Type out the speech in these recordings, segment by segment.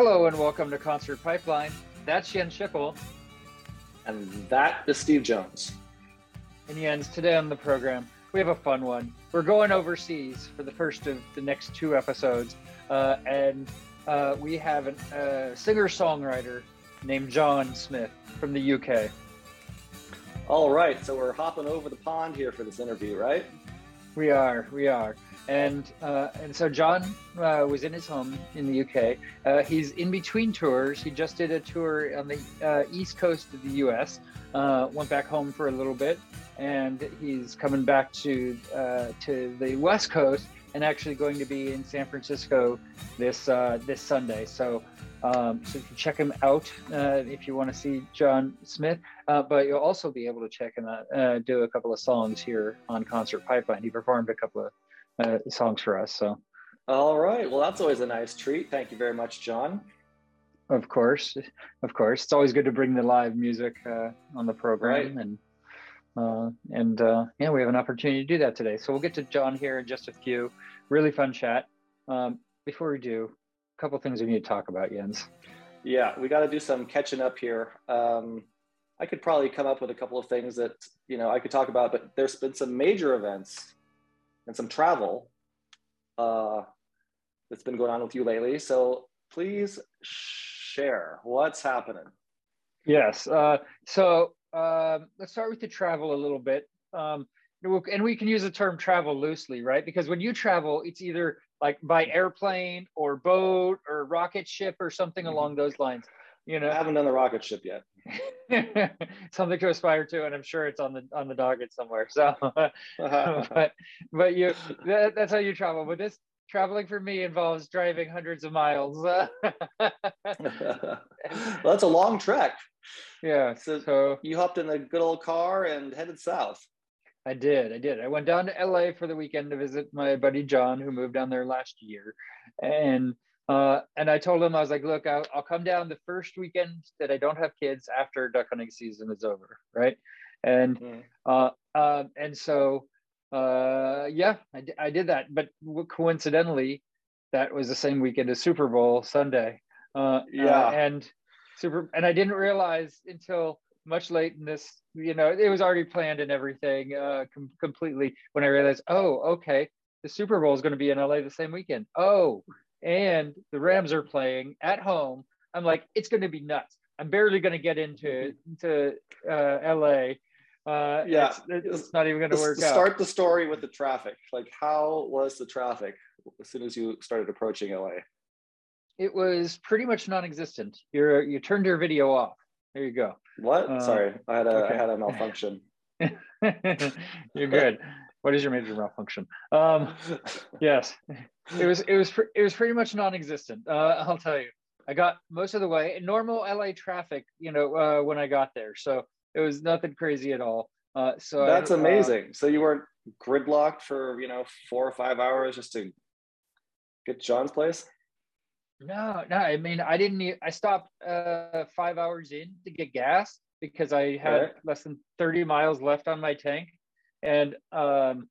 Hello and welcome to Concert Pipeline. That's Jens Schickel. And that is Steve Jones. And Jens, today on the program, we have a fun one. We're going overseas for the first of the next two episodes. Uh, and uh, we have a uh, singer songwriter named John Smith from the UK. All right, so we're hopping over the pond here for this interview, right? We are, we are, and uh, and so John uh, was in his home in the UK. Uh, he's in between tours. He just did a tour on the uh, east coast of the US. Uh, went back home for a little bit, and he's coming back to uh, to the west coast and actually going to be in San Francisco this this Sunday. So um, so you can check him out if you want to see John Smith, but you'll also be able to check him out, do a couple of songs here on Concert Pipeline. He performed a couple of uh, songs for us. So, all right. Well, that's always a nice treat. Thank you very much, John. Of course, of course. It's always good to bring the live music uh, on the program, right. and uh, and yeah, we have an opportunity to do that today. So we'll get to John here in just a few. Really fun chat. Um, before we do, a couple things we need to talk about, Jens. Yeah, we got to do some catching up here. Um, I could probably come up with a couple of things that you know I could talk about, but there's been some major events and some travel uh, that's been going on with you lately. So please share what's happening. Yes. Uh, so uh, let's start with the travel a little bit. Um, and we can use the term travel loosely, right? Because when you travel, it's either like by airplane or boat or rocket ship or something mm-hmm. along those lines. You know, I haven't done the rocket ship yet. something to aspire to, and I'm sure it's on the on the docket somewhere. So, uh-huh. but but you that, that's how you travel. But this traveling for me involves driving hundreds of miles. well, that's a long trek. Yeah. So, so you hopped in a good old car and headed south. I did. I did. I went down to LA for the weekend to visit my buddy John, who moved down there last year, and uh, and I told him I was like, look, I'll, I'll come down the first weekend that I don't have kids after duck hunting season is over, right? And mm. uh, uh, and so uh, yeah, I, I did that. But coincidentally, that was the same weekend as Super Bowl Sunday. Uh, yeah, and super, and I didn't realize until much late in this, you know, it was already planned and everything uh, com- completely when I realized, oh, okay, the Super Bowl is going to be in LA the same weekend. Oh, and the Rams are playing at home. I'm like, it's going to be nuts. I'm barely going to get into into uh, LA. Uh, yeah, it's, it's, not even going to work start out. Start the story with the traffic. Like, how was the traffic as soon as you started approaching LA? It was pretty much non-existent. You you turned your video off. There you go. What? Uh, Sorry, I had a okay. I had a malfunction. You're good. what is your major malfunction? Um, yes, it was it was it was pretty much non-existent. Uh, I'll tell you. I got most of the way normal LA traffic, you know, uh, when I got there. So it was nothing crazy at all. Uh, so that's I, uh, amazing. so you weren't gridlocked for you know four or five hours just to get John's place. No, no. I mean, I didn't. Need, I stopped uh, five hours in to get gas because I had right. less than thirty miles left on my tank, and um,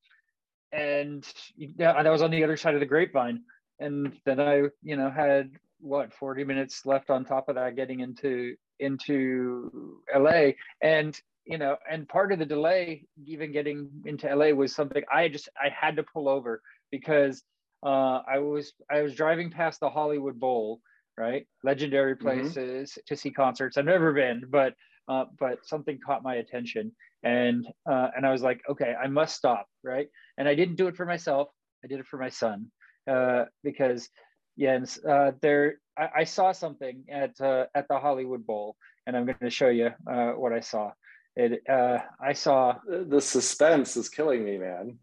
and yeah, that was on the other side of the grapevine. And then I, you know, had what forty minutes left on top of that getting into into LA, and you know, and part of the delay even getting into LA was something I just I had to pull over because uh, I was I was driving past the Hollywood Bowl, right? Legendary mm-hmm. places mm-hmm. to see concerts. I've never been, but uh, but something caught my attention, and uh, and I was like, okay, I must stop, right? And I didn't do it for myself. I did it for my son uh, because Jens, uh, there I, I, saw something at uh, at the Hollywood Bowl, and I'm going to show you uh, what I saw. It uh, I saw the suspense is killing me, man.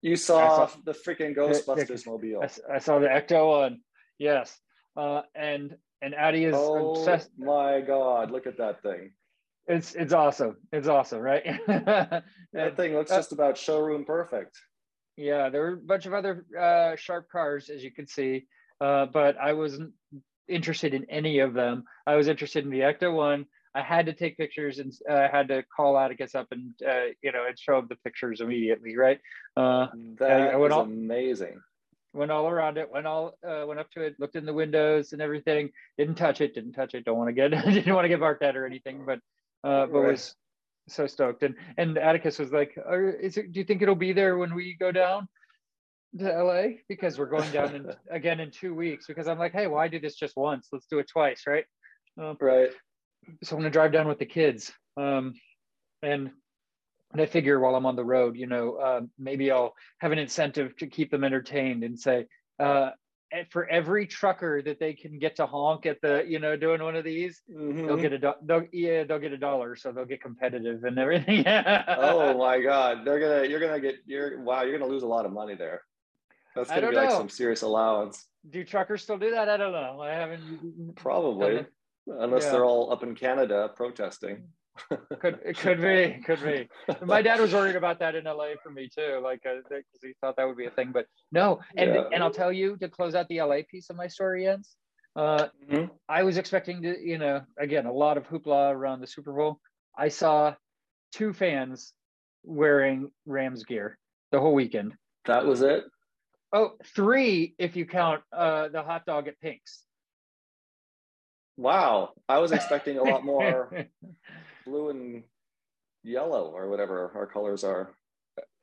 You saw, saw the freaking Ghostbusters the, mobile. I, I, saw the Ecto one. Yes. Uh, and and Addie is oh obsessed. my god, look at that thing. It's it's awesome. It's awesome, right? that thing looks uh, just about showroom perfect. Yeah, there were a bunch of other uh, sharp cars, as you can see, uh, but I wasn't interested in any of them. I was interested in the Ecto one I had to take pictures and uh, I had to call Atticus up and uh, you know and show him the pictures immediately, right? Uh, that I, went all, amazing. went all around it, went all uh, went up to it, looked in the windows and everything. Didn't touch it, didn't touch it. Don't want to get didn't want to get barked at or anything, but uh, but Right. was so stoked. And and Atticus was like, Are, "Is it? Do you think it'll be there when we go down to LA? Because we're going down in, again in two weeks. Because I'm like, hey, why do this just once? Let's do it twice, right? Um, Right. so I'm gonna drive down with the kids. Um, and and I figure while I'm on the road, you know, uh, maybe I'll have an incentive to keep them entertained and say, uh, for every trucker that they can get to honk at the, you know, doing one of these, Mhm. they'll get a, do- they'll, yeah, they'll get a dollar, so they'll get competitive and everything. oh my God. They're gonna you're gonna get you're wow, you're gonna lose a lot of money there. That's gonna be don't like some serious allowance. do truckers still do that? I don't know. I haven't. Probably. Unless yeah. they're all up in Canada protesting. Could it could be could be. My dad was worried about that in LA for me too, like because he thought that would be a thing. But no, and Yeah. and I'll tell you to close out the LA piece of my story Jens. Uh, Mhm. I was expecting to, you know, again a lot of hoopla around the Super Bowl. I saw two fans wearing Rams gear the whole weekend. That was it. Oh, three if you count uh, the hot dog at Pink's. Wow. I was expecting a lot more blue and yellow or whatever our colors are.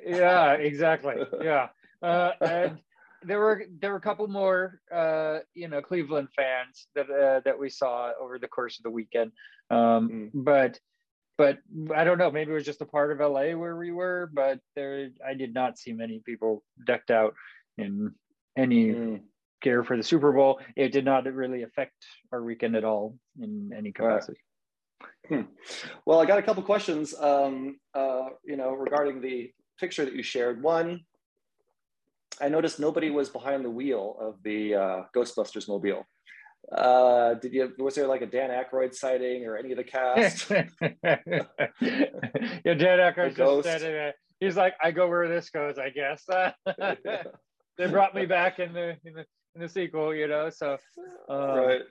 yeah exactly yeah uh, and there were there were a couple more uh, you know cleveland fans that uh, that we saw over the course of the weekend um, Mm. but but i don't know maybe it was just a part of la where we were but there i did not see many people decked out in any Mm. gear for the super bowl it did not really affect our weekend at all in any Right. Capacity Well, I got a couple questions, um, uh, you know, regarding the picture that you shared. One, I noticed nobody was behind the wheel of the uh, Ghostbusters mobile. Uh, did you? Was there like a Dan Aykroyd sighting or any of the cast? yeah, Dan Aykroyd's just standing there. He's like, I go where this goes, I guess. they brought me back in the in the in the sequel, you know. So um, right.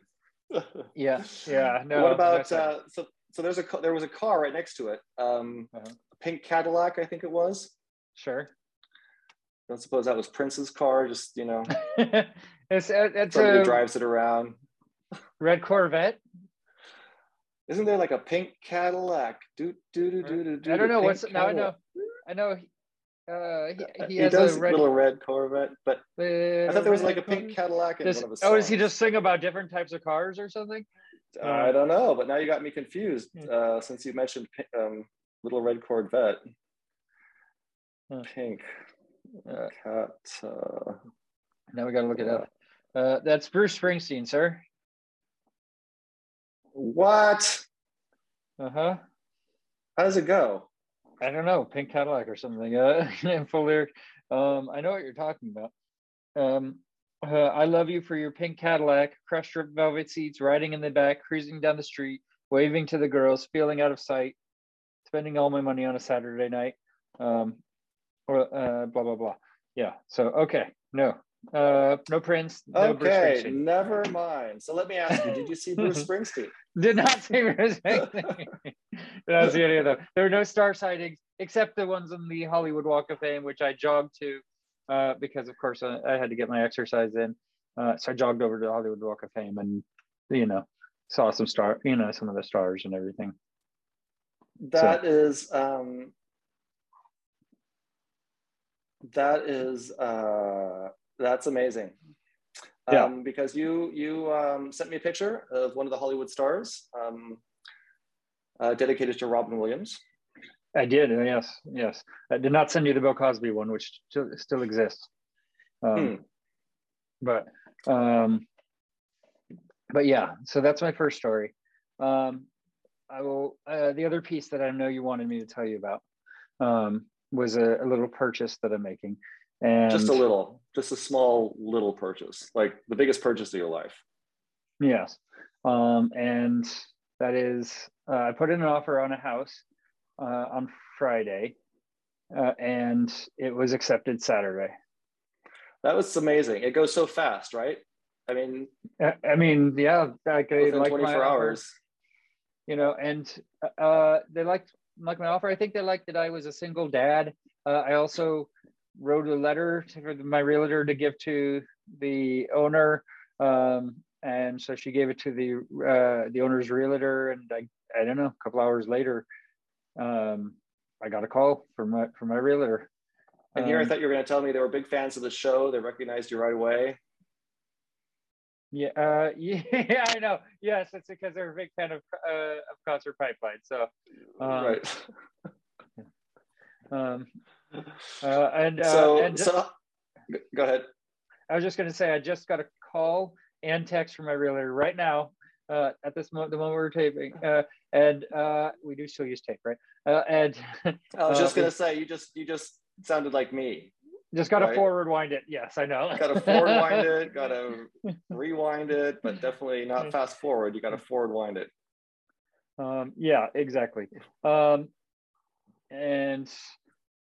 yeah, yeah. No. what about uh, so? So there's a there was a car right next to it, um, Uh-huh. a pink Cadillac, I think it was. sure. I don't suppose that was Prince's car. Just you know, it's uh, it's a drives it around. red Corvette. Isn't there like a pink Cadillac? Do do do do do. I don't know what's now. I know. I know. He, uh, he, he, He, has does a red. little red Corvette, but I thought there was like a pink Cadillac in Does, one of his oh, does he just sing about different types of cars or something? I don't know, but now you got me confused Hmm. uh, since you mentioned um, little red Corvette. Huh. Pink Uh, cat. Uh, Now we got to look it up. Uh, that's Bruce Springsteen, sir. what? Uh huh. How does it go? I don't know, Pink Cadillac or something. Uh, full lyric. Um, I know what you're talking about. Um, uh, I love you for your pink Cadillac, crushed red velvet seats, riding in the back, cruising down the street, waving to the girls, feeling out of sight, spending all my money on a Saturday night. Um, or uh, blah blah blah. Yeah. So okay, no, uh, no Prince, no okay, never mind. So let me ask you: Did you see Bruce Springsteen? Did not see Bruce Springsteen. Did not see any of them. There were no star sightings except the ones on the Hollywood Walk of Fame, which I jogged to uh, because, of course, I, I had to get my exercise in. Uh, so I jogged over to the Hollywood Walk of Fame and, you know, saw some star, you know, some of the stars and everything. That is um, that is uh, that's amazing. Yeah. Um, because you you um, sent me a picture of one of the Hollywood stars um, uh, dedicated to Robin Williams. I did, uh, yes, yes. I did not send you the Bill Cosby one, which still, still exists. Um, Hmm. But, um, but yeah, so that's my first story. Um, I will. Uh, the other piece that I know you wanted me to tell you about um, was a, a little purchase that I'm making, and Just a little, just a small little purchase, like the biggest purchase of your life. Yes. Um, and that is, uh, I put in an offer on a house uh, on Friday, uh, and it was accepted Saturday. That was amazing. It goes so fast, right? I mean, I, I mean, yeah, like within like my 24 offer, hours. you know, and uh, they liked like my offer. I think they liked that I was a single dad. Uh, I also wrote a letter to for my realtor to give to the owner. Um, and so she gave it to the uh, the owner's realtor, and I I don't know, a couple hours later, um, I got a call from my from my realtor. And here, I um, thought you were going to tell me they were big fans of the show. They recognized you right away. Yeah, uh, yeah, I know. Yes, it's because they're a big fan of uh, of concert pipeline. So, um, right. um, uh, and uh, so, and so, go ahead. I was just going to say, I just got a call and text from my realtor right now. Uh, at this moment, the moment we're taping, uh, and uh, we do still use tape, right? Uh, and I was just gonna say, you just you just sounded like me. Just got to right? forward wind it. Yes, I know. got to forward wind it. Got to rewind it, but definitely not fast forward. You got to forward wind it. Um, yeah, exactly. Um, and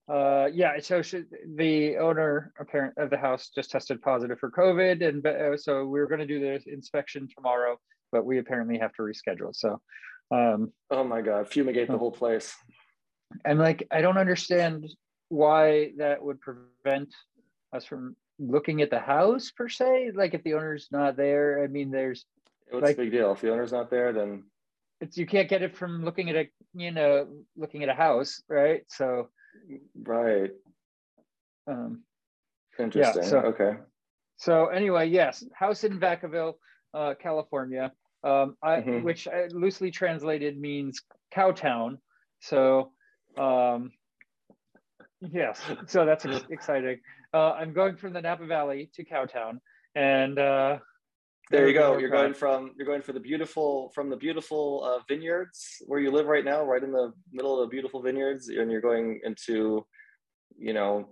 uh, yeah, so she, the owner apparent of the house just tested positive for COVID, and uh, so we were going to do the inspection tomorrow, but we apparently have to reschedule. So, um, oh my god, fumigate the whole place. I'm like, I don't understand why that would prevent us from looking at the house per se. Like if the owner's not there, I mean, there's what's like, the big deal? If the owner's not there, then it's you can't get it from looking at a you know looking at a house, right? So right. Um, Interesting. Yeah, so, okay. So anyway, yes, house in Vacaville, uh, California, um, I, mm-hmm. which I, loosely translated means cowtown. So um, Yes, so that's exciting. Uh, I'm going from the Napa Valley to Cowtown, and uh, there you go. You're going from you're going for the beautiful from the beautiful uh, vineyards where you live right now, right in the middle of the beautiful vineyards, and you're going into, you know,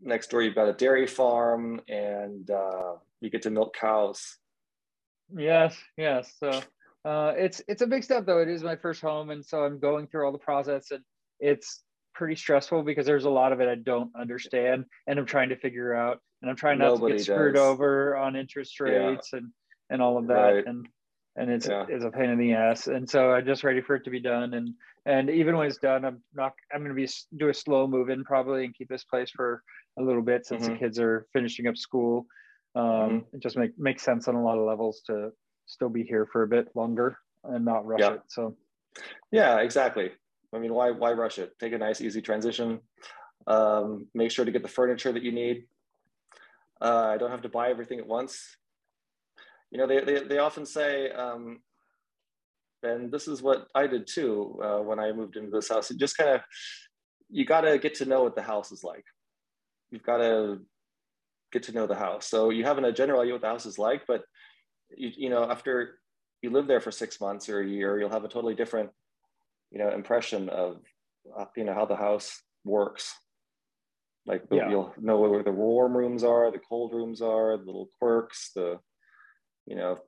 next door you've got a dairy farm, and uh, you get to milk cows. Yes, yes. So uh, it's it's a big step though. It is my first home, and so I'm going through all the process, and it's pretty stressful because there's a lot of it I don't understand and I'm trying to figure out and I'm trying not Nobody to get screwed does. over on interest rates yeah. and and all of that right. and and it's yeah. it's a pain in the ass and so I'm just ready for it to be done and and even when it's done I'm not I'm going to be do a slow move in probably and keep this place for a little bit since mm-hmm. the kids are finishing up school um, mm-hmm. it just make makes sense on a lot of levels to still be here for a bit longer and not rush yeah. it so yeah exactly I mean, why why rush it? Take a nice, easy transition. Um, make sure to get the furniture that you need. Uh, I don't have to buy everything at once. You know, they they, they often say, um, and this is what I did too uh, when I moved into this house. It just kind of you got to get to know what the house is like. You've got to get to know the house. So you have a general idea what the house is like, but you, you know, after you live there for six months or a year, you'll have a totally different you know impression of uh, you know how the house works like yeah. you'll know where the warm rooms are the cold rooms are the little quirks the you know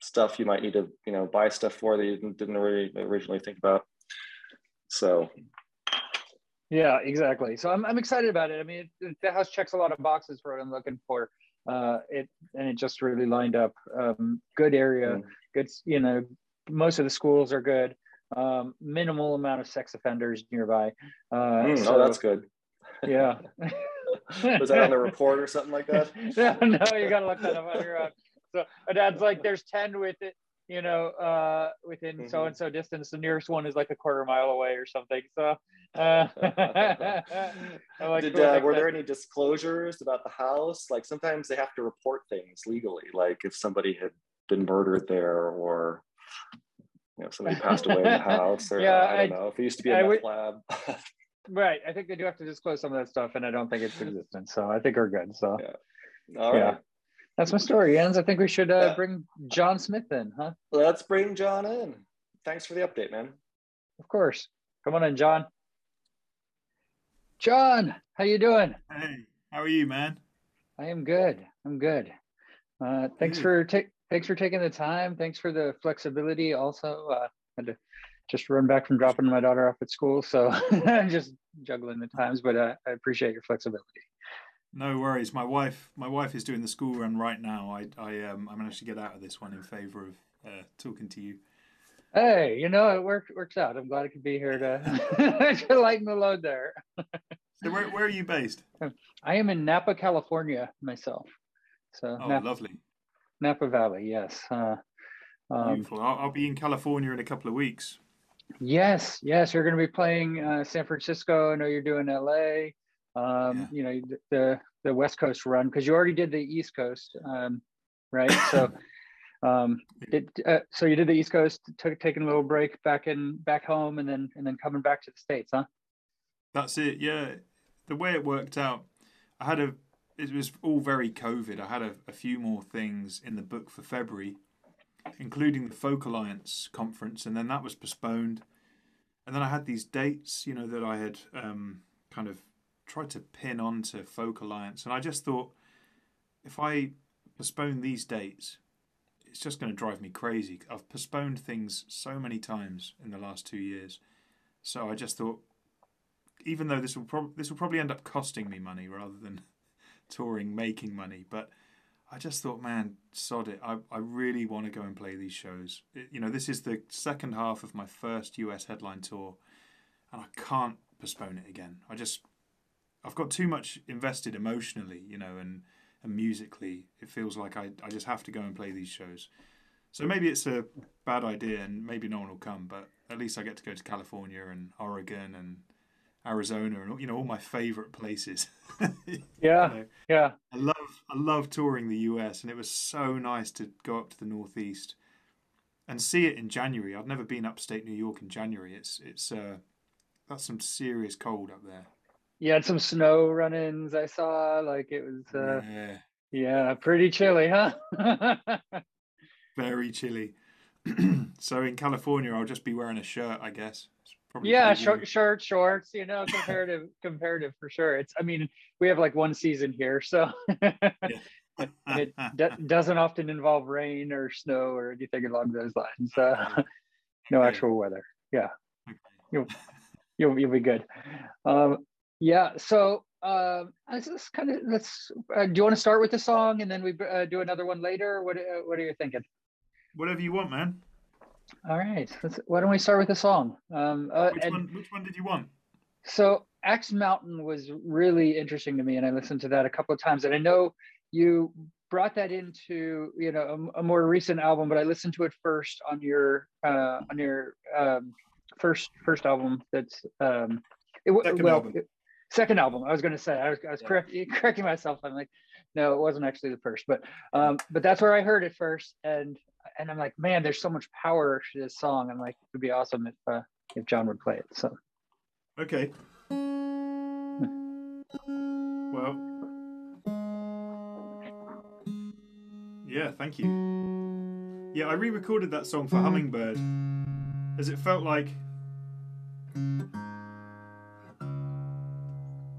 stuff you might need to you know buy stuff for that you didn't, didn't really originally think about so yeah exactly so i'm, I'm excited about it i mean it, the house checks a lot of boxes for what i'm looking for uh it and it just really lined up um good area mm. good you know most of the schools are good. Um, minimal amount of sex offenders nearby. Uh, mm, so, oh, that's good. Yeah. Was that on the report or something like that? no, no, you gotta look that up on your own. So my dad's like, there's 10 with it, you know, uh, within mm-hmm. so and so distance. The nearest one is like a quarter mile away or something. So, uh, like, Did, cool, uh, were there any disclosures about the house? Like sometimes they have to report things legally, like if somebody had been murdered there or you know, somebody passed away in the house, or yeah, I don't I, know if it used to be a meth lab. Right. I think they do have to disclose some of that stuff, and I don't think it's existent. So I think we're good. So yeah. All yeah. right. That's my story, Jens. I think we should uh, yeah. bring John Smith in, huh? Let's bring John in. Thanks for the update, man. Of course. Come on in, John. John, how you doing? Hey, how are you, man? I am good. I'm good. Uh, thanks for taking thanks for taking the time. Thanks for the flexibility. Also, uh, had to just run back from dropping my daughter off at school, so I'm just juggling the times. But uh, I appreciate your flexibility. No worries. My wife, my wife is doing the school run right now. I, I, um, I managed to get out of this one in favor of uh, talking to you. Hey, you know it works works out. I'm glad I could be here to to lighten the load there. so where, where are you based? I am in Napa, California myself. So oh, Napa, lovely. Napa Valley, yes. Uh, um, Beautiful. I'll, I'll, be in California in a couple of weeks. Yes, yes. You're going to be playing uh, San Francisco. I know you're doing LA. Um, yeah. You know the the West Coast run because you already did the East Coast, um, right? So. Um, it, uh, so you did the East Coast, took taking a little break back in back home, and then and then coming back to the states, huh? That's it. Yeah, the way it worked out, I had a. It was all very COVID. I had a, a few more things in the book for February, including the Folk Alliance conference, and then that was postponed. And then I had these dates, you know, that I had um, kind of tried to pin onto Folk Alliance, and I just thought, if I postpone these dates, it's just going to drive me crazy. I've postponed things so many times in the last two years, so I just thought, even though this will prob- this will probably end up costing me money rather than touring making money, but I just thought, man, sod it. I, I really want to go and play these shows. It, you know, this is the second half of my first US headline tour, and I can't postpone it again. I just, I've got too much invested emotionally, you know, and and musically, it feels like I, I just have to go and play these shows. So maybe it's a bad idea and maybe no one will come, but at least I get to go to California and Oregon and Arizona and you know all my favorite places. yeah, you know, yeah. I love I love touring the US, and it was so nice to go up to the Northeast and see it in January. I've never been upstate New York in January. It's it's uh, that's some serious cold up there you had some snow run-ins i saw like it was uh yeah, yeah pretty chilly huh very chilly so in california i'll just be wearing a shirt i guess yeah short shorts you know comparative comparative for sure it's i mean we have like one season here so it doesn't often involve rain or snow or anything along those lines uh, no actual weather yeah you'll, you'll, you'll be good um, yeah. So uh, let's kind of let's. Uh, do you want to start with the song and then we uh, do another one later? What uh, What are you thinking? Whatever you want, man. All right. Let's, why don't we start with a song? Um, uh, which, one, which one did you want? So Axe Mountain was really interesting to me, and I listened to that a couple of times. And I know you brought that into you know a, a more recent album, but I listened to it first on your uh, on your um, first first album. That's um, it, well, it, second album. I was going to say I was, I was yeah. correct, correcting myself. I'm like, no, it wasn't actually the first, but um, but that's where I heard it first, and and I'm like, man, there's so much power to this song. I'm like, it would be awesome if uh, if John would play it. So, okay. well, yeah, thank you. Yeah, I re-recorded that song for Hummingbird, as it felt like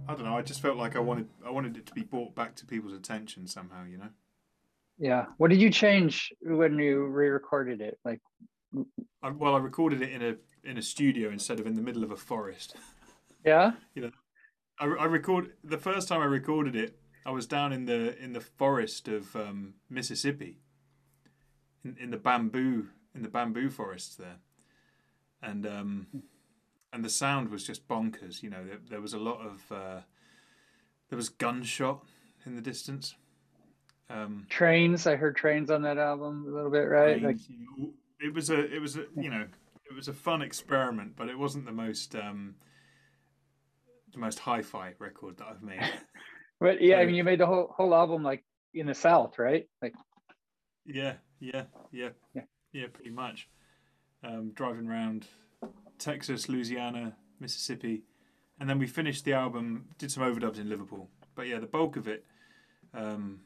I don't know. I just felt like I wanted I wanted it to be brought back to people's attention somehow. You know. Yeah. What did you change when you re-recorded it? Like. I, well, I recorded it in a in a studio instead of in the middle of a forest. Yeah. you know, I, I record the first time I recorded it. I was down in the in the forest of um, Mississippi. In, in the bamboo in the bamboo forests there, and um, and the sound was just bonkers. You know, there, there was a lot of uh, there was gunshot in the distance. Um, trains, I heard trains on that album a little bit, right? Trains, like, you know, it was a it was a you know it was a fun experiment, but it wasn't the most um, the most hi-fi record that I've made. but yeah, so, I mean, you made the whole whole album like in the South, right? Like, yeah, yeah, yeah, yeah, yeah pretty much. Um, driving around Texas, Louisiana, Mississippi, and then we finished the album. Did some overdubs in Liverpool, but yeah, the bulk of it, um,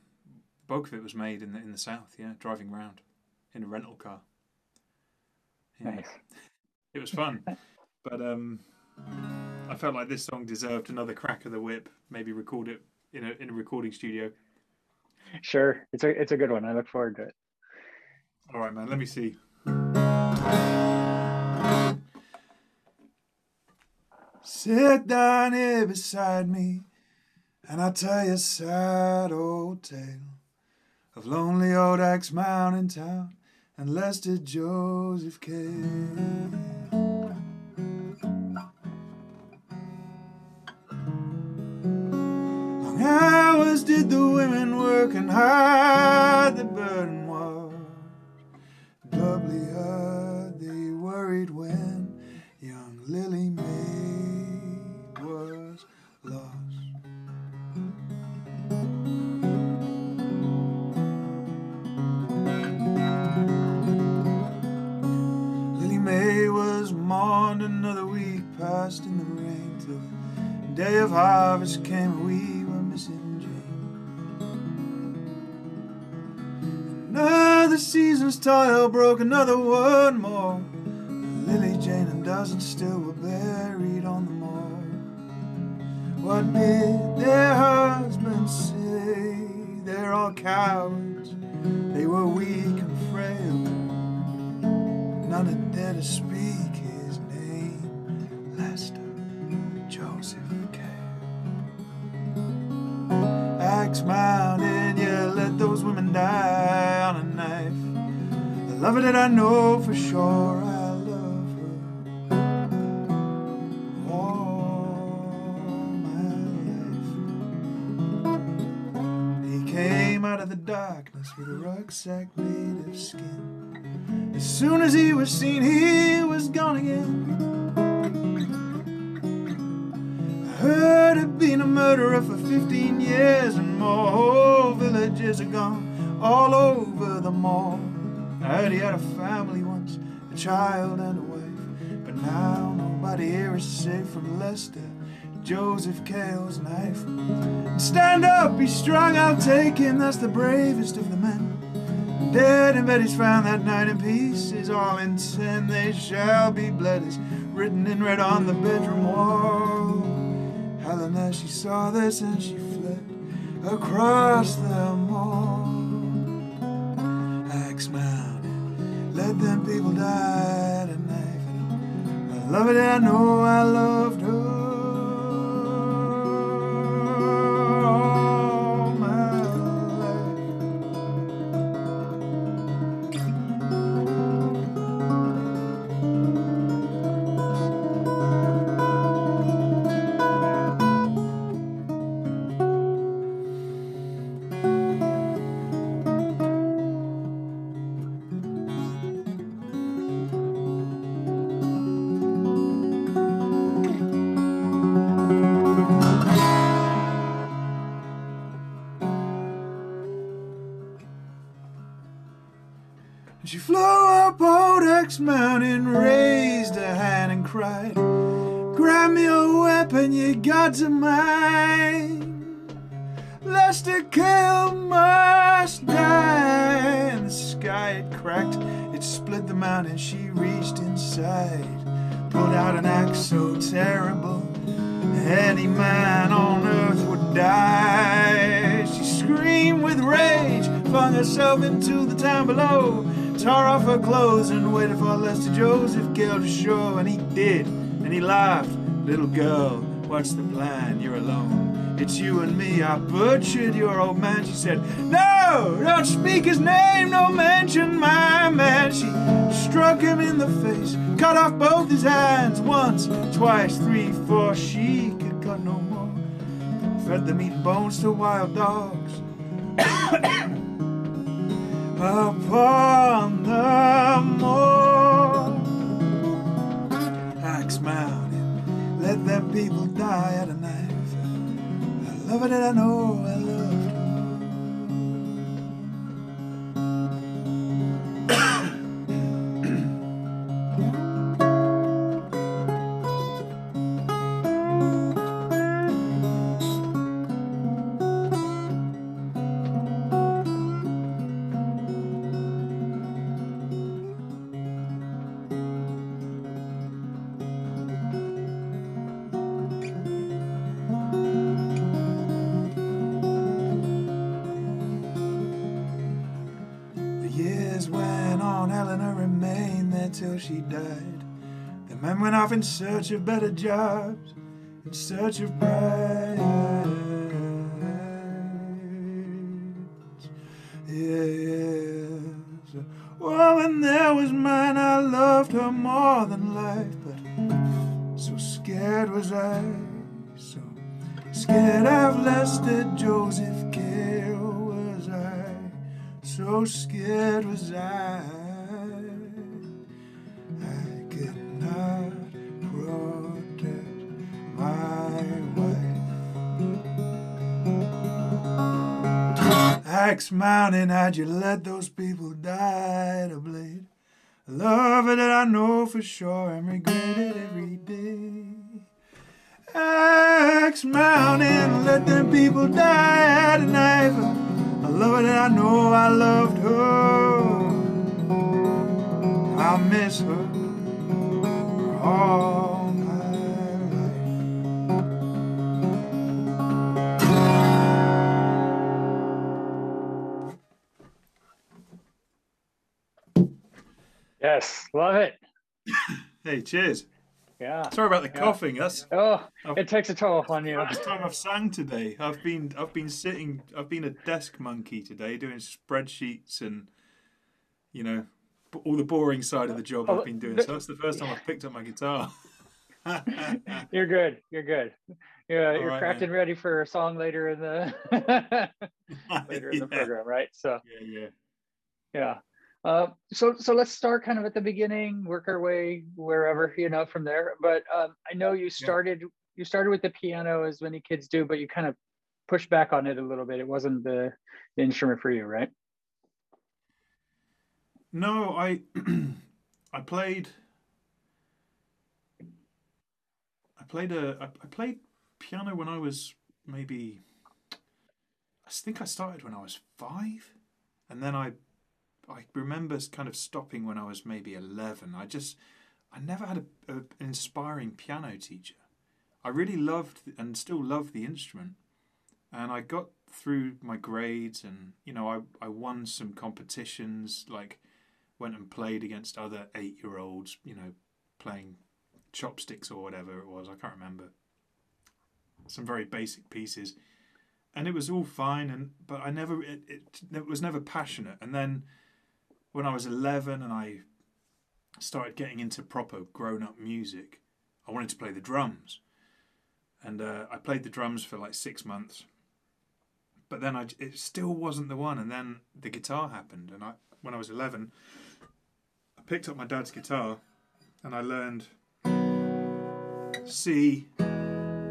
bulk of it was made in the in the south. Yeah, driving around in a rental car. Yeah. Nice. It was fun, but um, I felt like this song deserved another crack of the whip. Maybe record it in a in a recording studio. Sure, it's a it's a good one. I look forward to it. All right, man. Let me see. Sit down here beside me, and I'll tell you a sad old tale of lonely old Axe Mountain town and Lester Joseph Cale. Long hours did the women work and hide. the passed in the rain till the day of harvest came we were missing Jane. Another season's toil broke another one more. Lily Jane and dozens still were buried on the moor. What did their husbands say? They're all cowards. They were weak and frail. None had dared to speak Joseph Cale. Axe Mountain, yeah, let those women die on a knife. The lover that I know for sure, I love her all my life. He came out of the darkness with a rucksack made of skin. As soon as he was seen, he was gone again. Heard of being a murderer for 15 years and more. Whole villages are gone all over the mall. I heard he had a family once, a child and a wife. But now nobody here is safe from Lester, Joseph Cale's knife. Stand up, be strong, I'll take him. That's the bravest of the men. Dead and Betty's found that night in pieces, all in sin they shall be bled, is written in red on the bedroom wall. Helen, as she saw this, and she fled across the mall. Axe Mountain, let them people die knife. I love it, I know I loved her. Herself into the town below, tore off her clothes and waited for Lester Joseph Cale to show. And he did, and he laughed. Little girl, what's the plan? You're alone. It's you and me. I butchered your old man. She said, No, don't speak his name, no mention my man. She struck him in the face, cut off both his hands once, twice, three, four. She could cut no more. Fed them eating bones to wild dogs. Upon the moor, Axe Mountain, let them people die at a knife. I love it and I know till she died. The men went off in search of better jobs, in search of pride. Yes. Well, when there was mine, I loved her more than life, but so scared was I, so Scared I've Lester Joseph Cale was I. So scared was. I Axe Mountain, how'd you let those people die to bleed? Love it that I know for sure and regret it every day. Axe Mountain, let them people die at a knife. I love it that I know I loved her. I miss her all Yes, love it. Hey, cheers. Yeah. Sorry about the Yeah. coughing. That's Oh, I've- it takes a toll on you. First time I've sang today. I've been I've been sitting I've been a desk monkey today doing spreadsheets and you know all the boring side of the job Oh, I've been doing. the- So that's the first time I've picked up my guitar. You're good. You're good. Yeah, you're right, cracked man. ready for a song later in the later in the yeah, program, right? So yeah, yeah. yeah. Uh, so so let's start kind of at the beginning, work our way wherever you know from there. But um, I know you started you started with the piano as many kids do, but you kind of pushed back on it a little bit. It wasn't the, the instrument for you, right? No, I I played I played a I played piano when I was maybe I think I started when I was five, and then I I remember kind of stopping when I was maybe eleven. I just I never had a, a, an inspiring piano teacher. I really loved and still love the instrument, and I got through my grades, and you know I I won some competitions like went and played against other eight year olds, you know, playing chopsticks or whatever it was. I can't remember. Some very basic pieces. And it was all fine, and but I never it, it, it was never passionate. And then when I was eleven and I started getting into proper grown up music, I wanted to play the drums, and uh, I played the drums for like six months. But then I, it still wasn't the one, and then the guitar happened, and I when I was eleven, I picked up my dad's guitar and I learned C,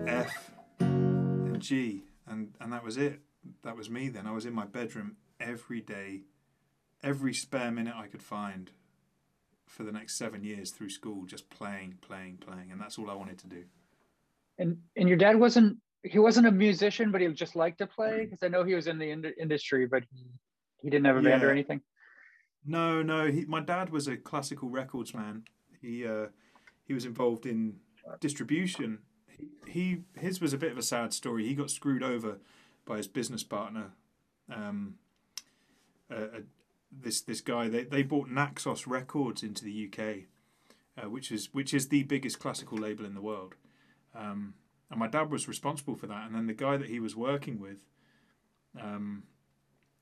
F, and G, and, and that was it. That was me then. I was in my bedroom every day, every spare minute I could find for the next seven years through school, just playing, playing, playing, and that's all I wanted to do. And and your dad wasn't he wasn't a musician, but he just liked to play because I know he was in the ind- industry, but he, he didn't have a band or anything. No, no. He, my dad was a classical records man. He uh, he was involved in distribution. He, he his was a bit of a sad story. He got screwed over by his business partner. Um, uh, uh, this this guy they, they bought Naxos Records into the UK, uh, which is which is the biggest classical label in the world. Um, and my dad was responsible for that. And then the guy that he was working with, um,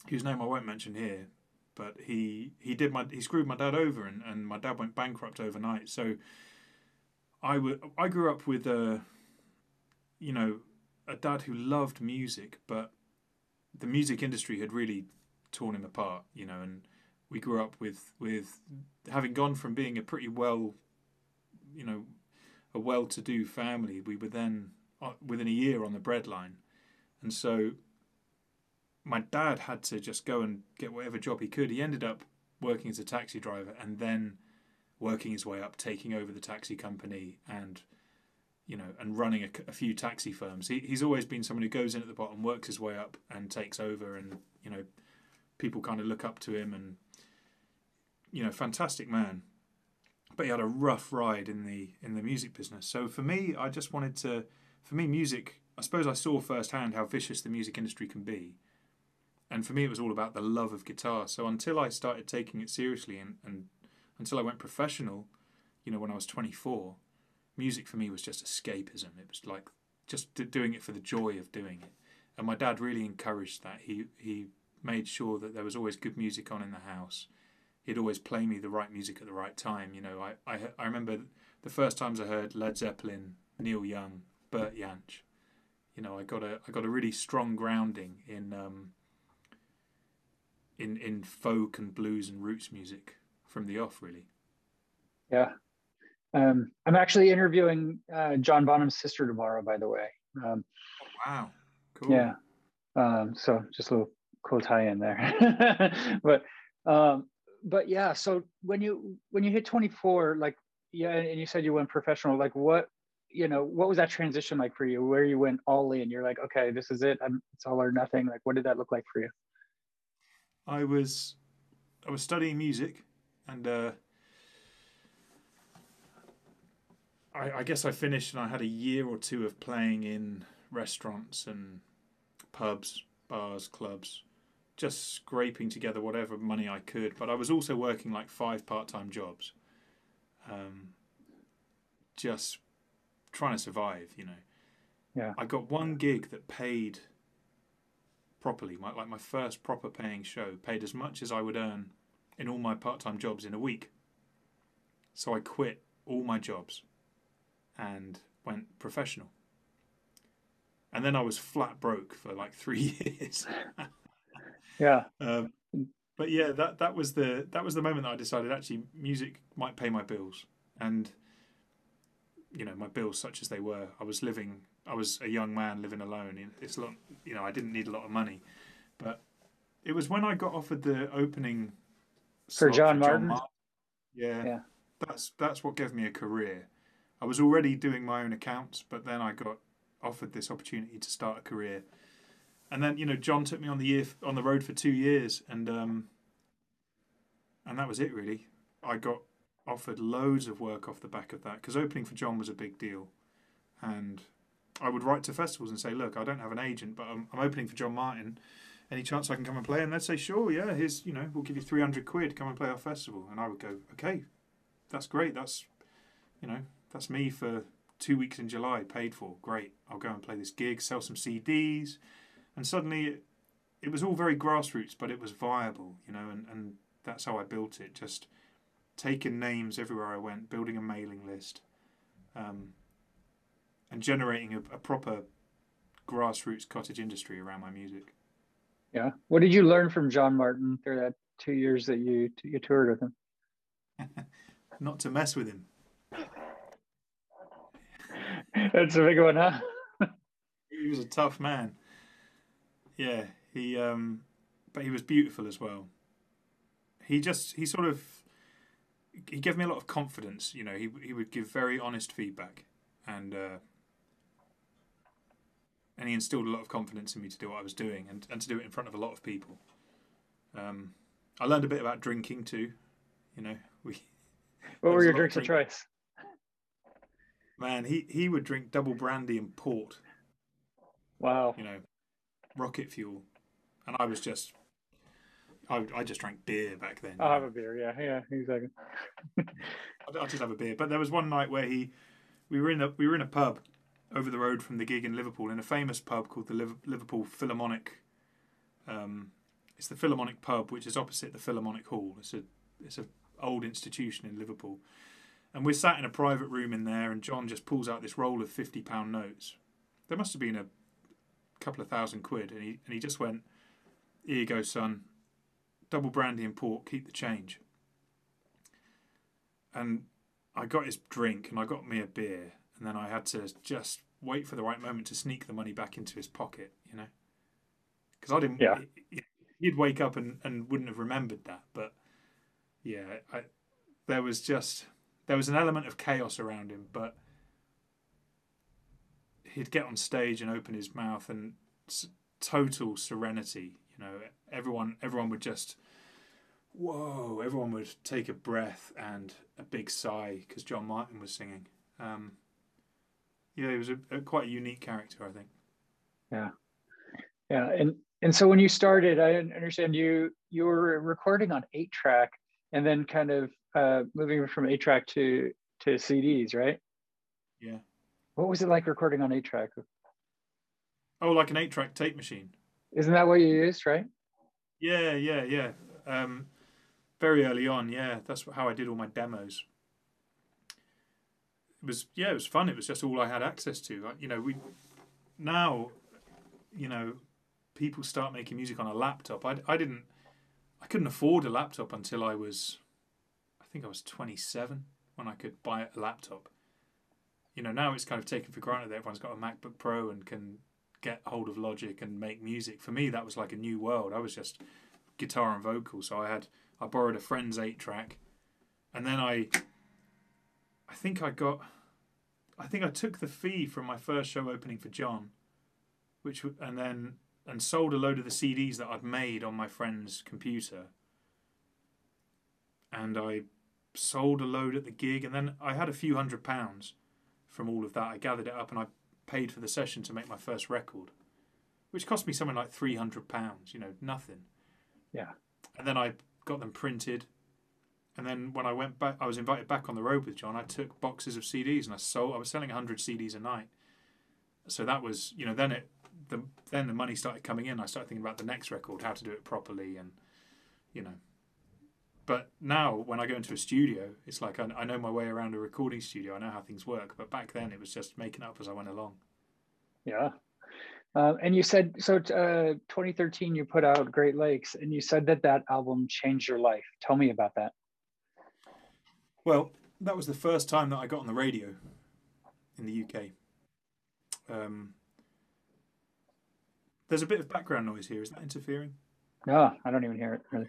whose name I won't mention here, but he he did my he screwed my dad over and, and my dad went bankrupt overnight so I would I grew up with a you know a dad who loved music but the music industry had really torn him apart you know and we grew up with with having gone from being a pretty well you know a well-to-do family we were then uh, within a year on the breadline and so my dad had to just go and get whatever job he could. He ended up working as a taxi driver and then working his way up, taking over the taxi company and you know and running a, a few taxi firms. He, he's always been someone who goes in at the bottom, works his way up, and takes over. And you know, people kind of look up to him, and you know, fantastic man. But he had a rough ride in the in the music business. So for me, I just wanted to. For me, music. I suppose I saw firsthand how vicious the music industry can be and for me it was all about the love of guitar so until i started taking it seriously and, and until i went professional you know when i was 24 music for me was just escapism it was like just doing it for the joy of doing it and my dad really encouraged that he he made sure that there was always good music on in the house he'd always play me the right music at the right time you know i i, I remember the first times i heard led zeppelin neil young bert jansch You know, I got a I got a really strong grounding in um, in in folk and blues and roots music from the off, really. Yeah, um, I'm actually interviewing uh, John Bonham's sister tomorrow, by the way. Um, oh, wow, cool. Yeah, um, so just a little cool tie in there, but um, but yeah. So when you when you hit 24, like yeah, and you said you went professional, like what you know what was that transition like for you? Where you went all in? You're like okay this is it. I'm, it's all or nothing. Like what did that look like for you? I was i was studying music and uh I, I guess i finished and i had a year or two of playing in restaurants and pubs bars clubs just scraping together whatever money i could but i was also working like five part-time jobs um, just trying to survive, you know. Yeah. I got one gig that paid properly, my, like my first proper paying show, paid as much as I would earn in all my part time jobs in a week. So I quit all my jobs and went professional. And then I was flat broke for like three years. Yeah. Um, but yeah, that that was the that was the moment that I decided actually music might pay my bills, and you know my bills such as they were. I was living. I was a young man living alone. It's a lot. You know, I didn't need a lot of money, but it was when I got offered the opening for John, for John Martyn. Martyn. Yeah, yeah. That's that's what gave me a career. I was already doing my own accounts, but then I got offered this opportunity to start a career. And then you know John took me on the year on the road for two years, and um, and that was it really. I got offered loads of work off the back of that because opening for John was a big deal, and I would write to festivals and say, "Look, I don't have an agent, but I'm, I'm opening for John Martyn. Any chance I can come and play?" And they'd say, "Sure, yeah. Here's you know, we'll give you three hundred quid. Come and play our festival." And I would go, "Okay, that's great. That's you know, that's me for two weeks in July, paid for. Great. I'll go and play this gig, sell some CDs." And suddenly, it, it was all very grassroots, but it was viable, you know, and, and that's how I built it. Just taking names everywhere I went, building a mailing list, um, and generating a, a, proper grassroots cottage industry around my music. Yeah. What did you learn from John Martyn through that two years that you you toured with him? Not to mess with him. That's a big one, huh? he was a tough man. Yeah, he um, but he was beautiful as well. He just he sort of he gave me a lot of confidence. You know, he he would give very honest feedback, and uh, and he instilled a lot of confidence in me to do what I was doing and, and to do it in front of a lot of people. Um, I learned a bit about drinking too. You know, we. What were your drinks of, drink. choice? Man, he he would drink double brandy and port. Wow. You know, rocket fuel, and I was just I, I just drank beer back then. I'll have a beer. Yeah, yeah, exactly. I'll just have a beer. But there was one night where he, we were in a we were in a pub over the road from the gig in Liverpool in a famous pub called the Liverpool Philharmonic. Um, it's the Philharmonic pub, which is opposite the Philharmonic Hall. It's a it's a old institution in Liverpool, and we're sat in a private room in there, and John just pulls out this roll of fifty pound notes. There must have been a couple of thousand quid, and he and he just went, "Here you go, son double brandy and port, keep the change. And I got his drink and I got me a beer, and then I had to just wait for the right moment to sneak the money back into his pocket, you know? Because I didn't. Yeah. He'd wake up and, and wouldn't have remembered that, but yeah, I, there was just there was an element of chaos around him, but he'd get on stage and open his mouth and total serenity you know, everyone everyone would just whoa. Everyone would take a breath and a big sigh because John Martyn was singing. Um, yeah, he was a, a, quite a unique character, I think. Yeah, yeah, and and so when you started, I understand you you were recording on eight track and then kind of uh, moving from eight track to to CDs, right? Yeah. What was it like recording on eight track? Oh, like an eight track tape machine. Isn't that what you used, right? Yeah, yeah, yeah. Um, very early on, yeah. That's how I did all my demos. It was yeah, it was fun. It was just all I had access to. Like, you know, we now, you know, people start making music on a laptop. I, I didn't, I couldn't afford a laptop until I was, I think I was 27 when I could buy a laptop. You know, now it's kind of taken for granted that everyone's got a MacBook Pro and can get hold of Logic and make music. For me, that was like a new world. I was just guitar and vocal, so I had I borrowed a friend's eight track, and then I, I think I got, I think I took the fee from my first show opening for John, which and then and sold a load of the CDs that I'd made on my friend's computer. And I sold a load at the gig, and then I had a few hundred pounds from all of that. I gathered it up and I paid for the session to make my first record, which cost me something like three hundred pounds. You know, nothing. Yeah. And then I got them printed, and then when I went back, I was invited back on the road with John. I took boxes of CDs and I sold. I was selling hundred CDs a night. So that was, you know, then it, the then the money started coming in. I started thinking about the next record, how to do it properly, and you know. But now, when I go into a studio, it's like I, I know my way around a recording studio. I know how things work. But back then, it was just making up as I went along. Yeah. Uh, and you said so. Uh, 2013, you put out Great Lakes, and you said that that album changed your life. Tell me about that. Well, that was the first time that I got on the radio in the UK. Um, there's a bit of background noise here. Is that interfering? No, I don't even hear it. Really.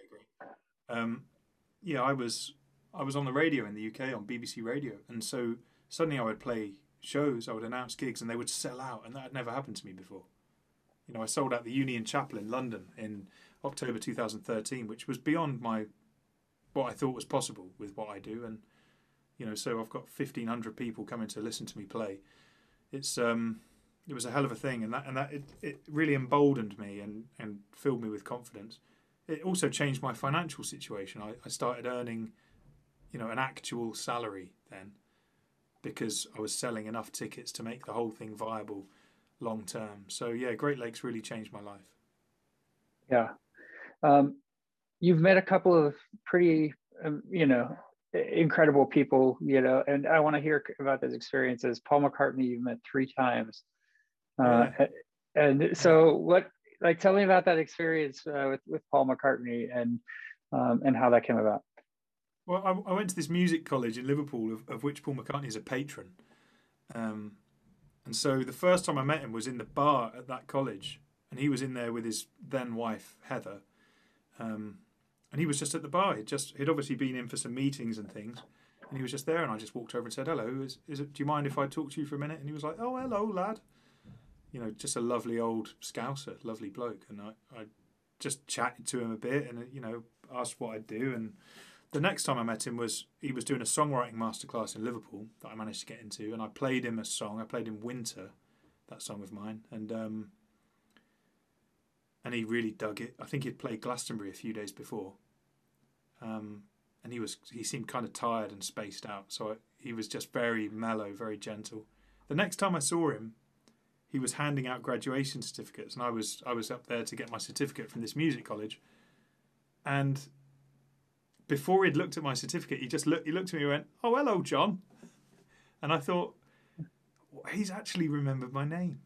Um, yeah, I was I was on the radio in the UK on BBC Radio, and so suddenly I would play shows, I would announce gigs, and they would sell out, and that had never happened to me before. You know, I sold out the Union Chapel in London in October 2013, which was beyond my what I thought was possible with what I do, and you know, so I've got 1,500 people coming to listen to me play. It's um, it was a hell of a thing, and that and that it, it really emboldened me and and filled me with confidence. It also changed my financial situation. I, I started earning, you know, an actual salary then, because I was selling enough tickets to make the whole thing viable long term. So yeah, Great Lakes really changed my life. Yeah, um, you've met a couple of pretty, um, you know, incredible people, you know, and I want to hear about those experiences. Paul McCartney, you've met three times. Uh, yeah. And so, what like tell me about that experience uh, with with Paul McCartney and um, and how that came about. Well, I, I, went to this music college in Liverpool, of, of which Paul McCartney is a patron. Um, and so the first time I met him was in the bar at that college, and he was in there with his then wife Heather, um, and he was just at the bar. He'd just he'd obviously been in for some meetings and things, and he was just there. And I just walked over and said, "Hello, is, is it? Do you mind if I talk to you for a minute?" And he was like, "Oh, hello, lad." You know, just a lovely old scouser, lovely bloke. And I, I just chatted to him a bit and, you know, asked what I'd do. And the next time I met him was he was doing a songwriting masterclass in Liverpool that I managed to get into. And I played him a song. I played him Winter, that song of mine. And, um, and he really dug it. I think he'd played Glastonbury a few days before. Um, and he was he seemed kind of tired and spaced out. So I, he was just very mellow, very gentle. The next time I saw him, he was handing out graduation certificates, and I was I was up there to get my certificate from this music college, and before he'd looked at my certificate, he just looked he looked at me and went, "Oh, hello, John," and I thought he's actually remembered my name.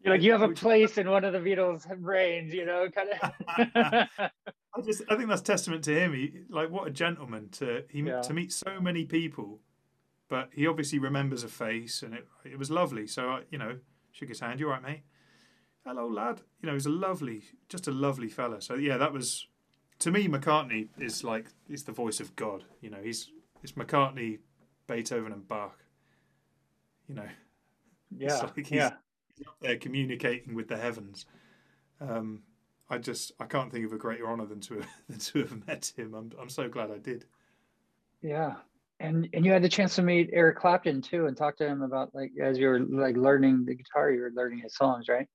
You're like you have a place in one of the Beatles' brains, you know, kind of. I just I think that's testament to him. He like what a gentleman to he yeah. to meet so many people, but he obviously remembers a face, and it it was lovely. So I, you know shook his hand. You all right, mate? Hello, lad. You know, he's a lovely, just a lovely fella. So yeah, that was to me. McCartney is like he's the voice of God. You know, he's it's McCartney, Beethoven, and Bach. You know, yeah, like he's, yeah. He's up there communicating with the heavens. Um, I just I can't think of a greater honor than to have, than to have met him. I'm I'm so glad I did. Yeah, and and you had the chance to meet Eric Clapton too, and talk to him about like as you were like learning the guitar, you were learning his songs, right?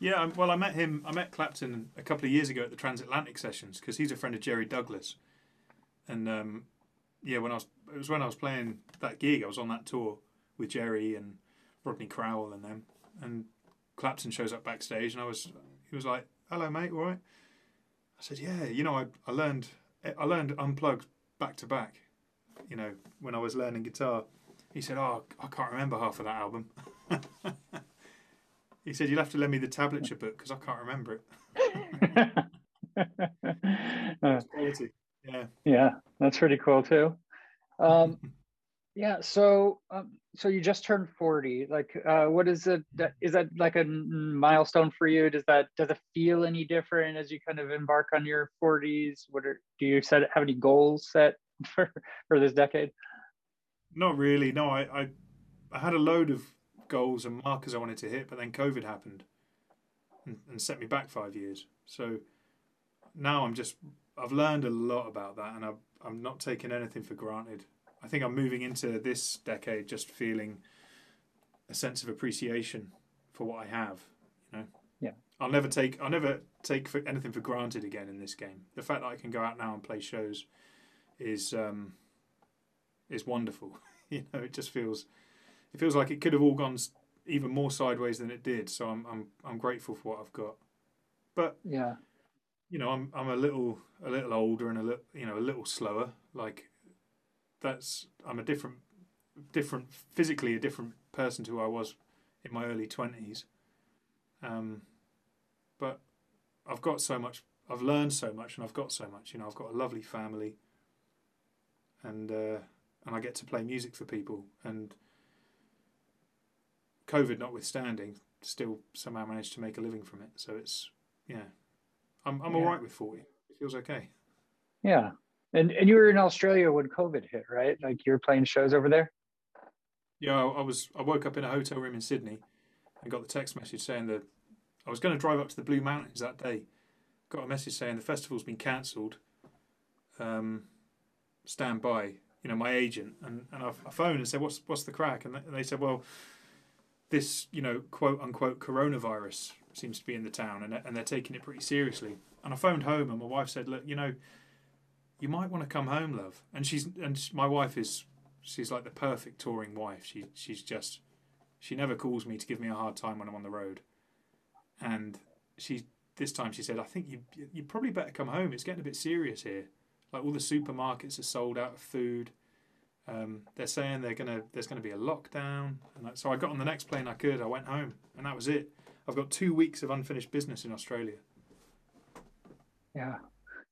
Yeah, well, I met him. I met Clapton a couple of years ago at the Transatlantic sessions because he's a friend of Jerry Douglas, and um, yeah, when I was it was when I was playing that gig, I was on that tour with Jerry and Rodney Crowell and them, and Clapton shows up backstage, and I was he was like, "Hello, mate, all right?" I said, "Yeah, you know, I I learned I learned unplugged back to back." You know, when I was learning guitar, he said, "Oh, I can't remember half of that album." he said you'll have to lend me the tablature book because I can't remember it. uh, quality. Yeah. Yeah, that's pretty cool too. Um, yeah. So, um, so you just turned forty. Like, uh, what is it? Is that like a milestone for you? Does that does it feel any different as you kind of embark on your forties? What are do you set have any goals set for for this decade? Not really. No, I, I I had a load of goals and markers I wanted to hit, but then COVID happened and, and set me back five years. So now I'm just I've learned a lot about that, and i I'm not taking anything for granted. I think I'm moving into this decade just feeling a sense of appreciation for what I have. You know. Yeah. I'll never take I'll never take for anything for granted again in this game. The fact that I can go out now and play shows is um, is wonderful. you know, it just feels it feels like it could have all gone even more sideways than it did. So I'm I'm I'm grateful for what I've got. But yeah, you know, I'm I'm a little a little older and a little you know a little slower. Like that's I'm a different different physically a different person to who I was in my early twenties. Um, but I've got so much. I've learned so much, and I've got so much. You know, I've got a lovely family, and uh, and I get to play music for people. And COVID notwithstanding, still somehow managed to make a living from it. So it's yeah, I'm I'm yeah. all right with forty. It feels okay. Yeah, and and you were in Australia when COVID hit, right? Like you were playing shows over there. Yeah, I, I was. I woke up in a hotel room in Sydney, and got the text message saying that I was going to drive up to the Blue Mountains that day. Got a message saying the festival's been cancelled. Um, stand by. You know, my agent and and I, I phoned and said, "What's what's the crack?" And they said, "Well." this, you know, quote unquote coronavirus seems to be in the town, and and they're taking it pretty seriously. And I phoned home, and my wife said, "Look, you know, you might want to come home, love." And she's and my wife is she's like the perfect touring wife. She she's just she never calls me to give me a hard time when I'm on the road. And she this time she said, "I think you you probably better come home. It's getting a bit serious here. Like all the supermarkets are sold out of food." Um, they're saying they're gonna there's gonna be a lockdown, and so I got on the next plane I could. I went home, and that was it. I've got two weeks of unfinished business in Australia. Yeah,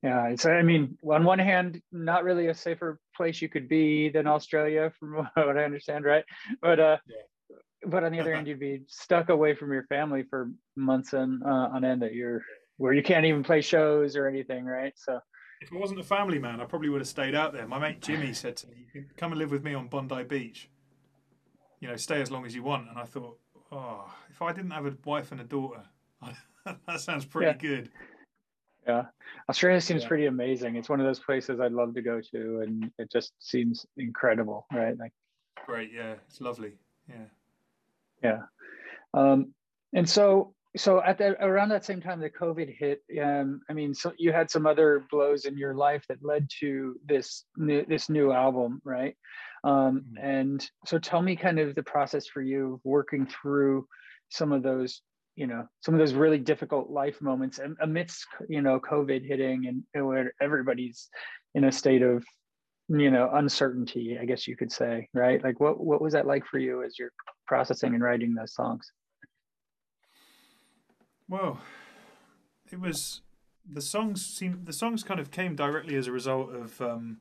yeah. It's I mean, on one hand, not really a safer place you could be than Australia, from what I understand, right? But uh, yeah. but on the other hand, you'd be stuck away from your family for months on uh, on end that you're where you can't even play shows or anything, right? So if I wasn't a family man, I probably would have stayed out there. My mate Jimmy said to me, "Come and live with me on Bondi Beach. You know, stay as long as you want." And I thought, oh, if I didn't have a wife and a daughter, that sounds pretty yeah. good. Yeah, Australia seems yeah. pretty amazing. It's one of those places I'd love to go to, and it just seems incredible, right? Like, great, yeah, it's lovely, yeah, yeah. Um, and so so at that around that same time that covid hit um, i mean so you had some other blows in your life that led to this new, this new album right? Um, mm-hmm. and so tell me kind of the process for you working through some of those you know some of those really difficult life moments amidst you know covid hitting and where everybody's in a state of you know uncertainty i guess you could say right? Like what what was that like for you as you're processing and writing those songs well, it was the songs seem the songs kind of came directly as a result of um,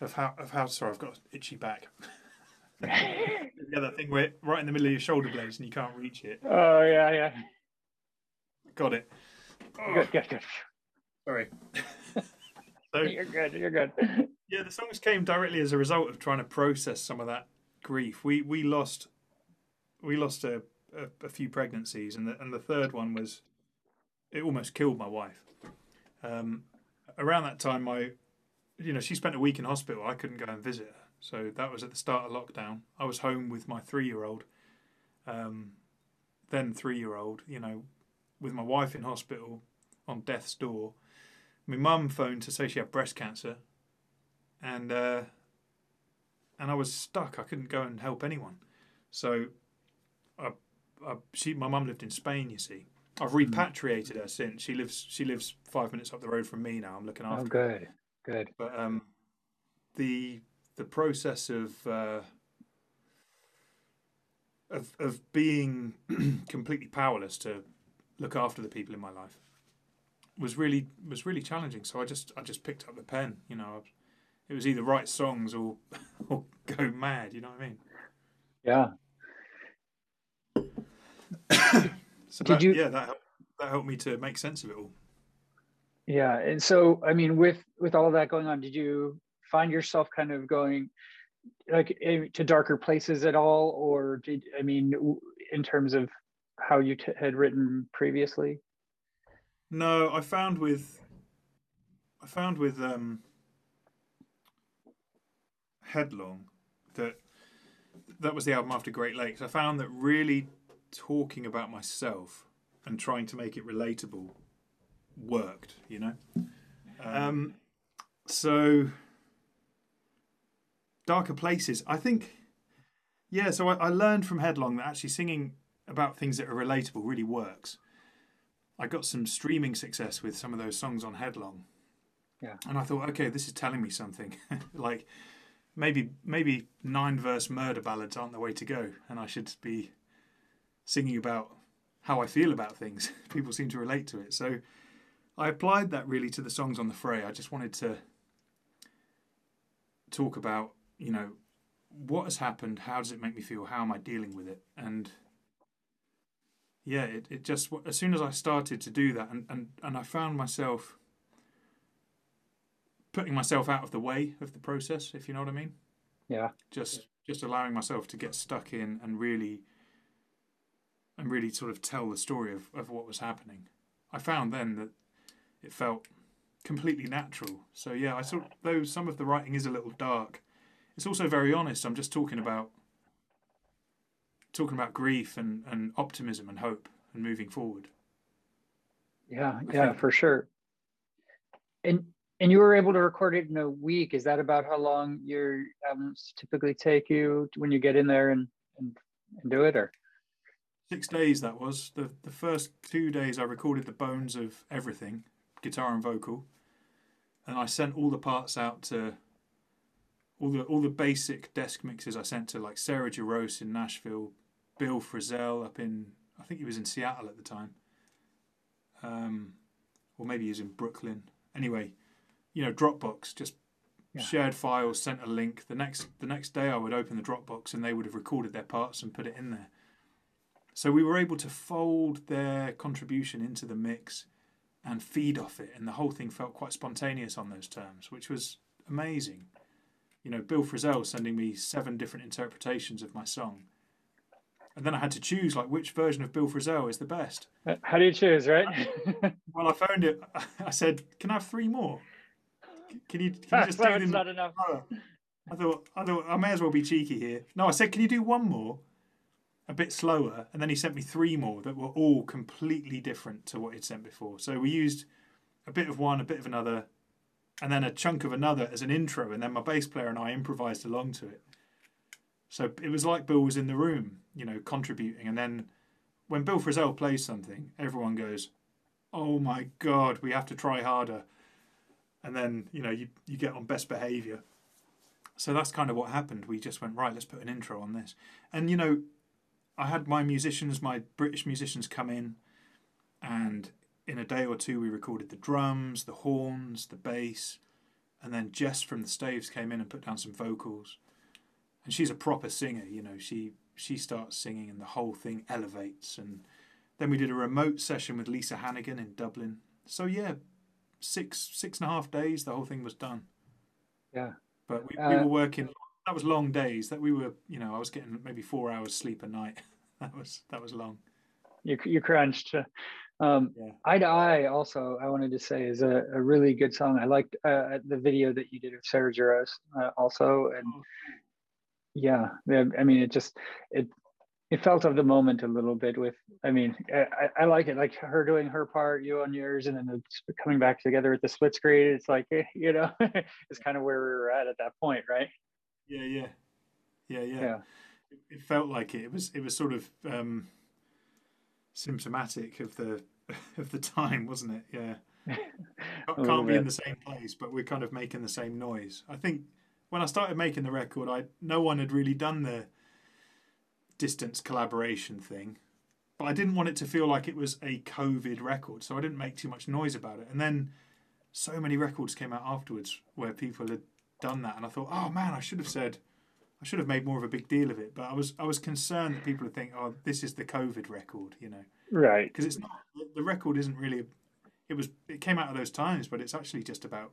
of how of how sorry I've got itchy back. yeah, that thing where right in the middle of your shoulder blades and you can't reach it. Oh yeah, yeah. Got it. Oh. Good, good, good. Sorry. so, you're good. You're good. Yeah, the songs came directly as a result of trying to process some of that grief. We we lost we lost a, a, a few pregnancies, and the and the third one was it almost killed my wife. Um, around that time, my, you know, she spent a week in hospital. I couldn't go and visit her, so that was at the start of lockdown. I was home with my three-year-old, um, then three-year-old. You know, with my wife in hospital on death's door. My mum phoned to say she had breast cancer, and uh, and I was stuck. I couldn't go and help anyone, so I, I she my mum lived in Spain. You see, I've hmm. repatriated her since. She lives she lives five minutes up the road from me now. I'm looking after. Oh, good, her. good. But um, the the process of uh, of of being completely powerless to look after the people in my life was really was really challenging. So I just I just picked up the pen. You know, it was either write songs or or go mad. You know what I mean? Yeah. so Did that, you? Yeah, that helped, that helped me to make sense of it all. Yeah, and so I mean, with with all of that going on, did you find yourself kind of going like to darker places at all, or did I mean, in terms of how you t- had written previously? No, I found with I found with um, Headlong that that was the album after Great Lakes. I found that really talking about myself and trying to make it relatable worked, you know. Um, so darker places. I think, yeah. So I, I learned from Headlong that actually singing about things that are relatable really works. I got some streaming success with some of those songs on Headlong. Yeah. And I thought, okay, this is telling me something. like maybe maybe nine verse murder ballads aren't the way to go, and I should be singing about how I feel about things. People seem to relate to it. So I applied that really to the songs on the fray. I just wanted to talk about, you know, what has happened, how does it make me feel, how am I dealing with it? And yeah, it, it just as soon as I started to do that, and, and, and I found myself putting myself out of the way of the process, if you know what I mean. Yeah. Just just allowing myself to get stuck in and really and really sort of tell the story of, of what was happening. I found then that it felt completely natural. So yeah, I sort though some of the writing is a little dark, it's also very honest. I'm just talking about talking about grief and, and optimism and hope and moving forward. Yeah, I yeah, think. for sure. And and you were able to record it in a week. Is that about how long your albums typically take you when you get in there and and, and do it, or? Six days that was. The the first two days I recorded the bones of everything, guitar and vocal. And I sent all the parts out to all the all the basic desk mixes I sent to like Sarah Jarosz in Nashville, Bill Frisell up in I think he was in Seattle at the time, um, or maybe he was in Brooklyn. Anyway, you know Dropbox just yeah. shared files, sent a link. The next the next day I would open the Dropbox and they would have recorded their parts and put it in there. So we were able to fold their contribution into the mix and feed off it, and the whole thing felt quite spontaneous on those terms, which was amazing you know, Bill Frisell sending me seven different interpretations of my song. And then I had to choose like which version of Bill Frisell is the best. Uh, how do you choose, right? well, I found it. I said, "Can I have three more? Can you, can you just do them?" Not enough. I thought, I thought I may as well be cheeky here. No, I said, "Can you do one more, a bit slower?" And then he sent me three more that were all completely different to what he'd sent before. So we used a bit of one, a bit of another, and then a chunk of another as an intro, and then my bass player and I improvised along to it. So it was like Bill was in the room, you know, contributing. And then when Bill Frisell plays something, everyone goes, "Oh my God, we have to try harder." And then you know you you get on best behaviour. So that's kind of what happened. We just went right. Let's put an intro on this, and you know, I had my musicians, my British musicians, come in, and in a day or two, we recorded the drums, the horns, the bass, and then Jess from the Staves came in and put down some vocals. And she's a proper singer, you know. She she starts singing, and the whole thing elevates. And then we did a remote session with Lisa Hannigan in Dublin. So yeah, six six and a half days, the whole thing was done. Yeah, but we, uh, we were working. That was long days. That we were, you know, I was getting maybe four hours sleep a night. that was that was long. You you crunched. Um, yeah. Eye to Eye also, I wanted to say, is a, a really good song. I liked uh, the video that you did of Sarah Jarosz uh, also. And oh. yeah, I mean, it just, it, it felt of the moment a little bit with, I mean, I, I like it, like her doing her part, you on yours, and then coming back together with the split screen. It's like, eh, you know, it's kind of where we were at at that point, right? Yeah, yeah, yeah, yeah. yeah. It, it felt like it. It was, it was sort of, um, symptomatic of the of the time, wasn't it? Yeah. Can't be in the same place, but we're kind of making the same noise. I think when I started making the record, I no one had really done the distance collaboration thing, but I didn't want it to feel like it was a COVID record, so I didn't make too much noise about it. And then so many records came out afterwards where people had done that, and I thought, oh man, I should have said, I should have made more of a big deal of it. But I was I was concerned that people would think, oh, this is the COVID record, you know, right? Because it's not the record isn't really. It was it came out of those times, but it's actually just about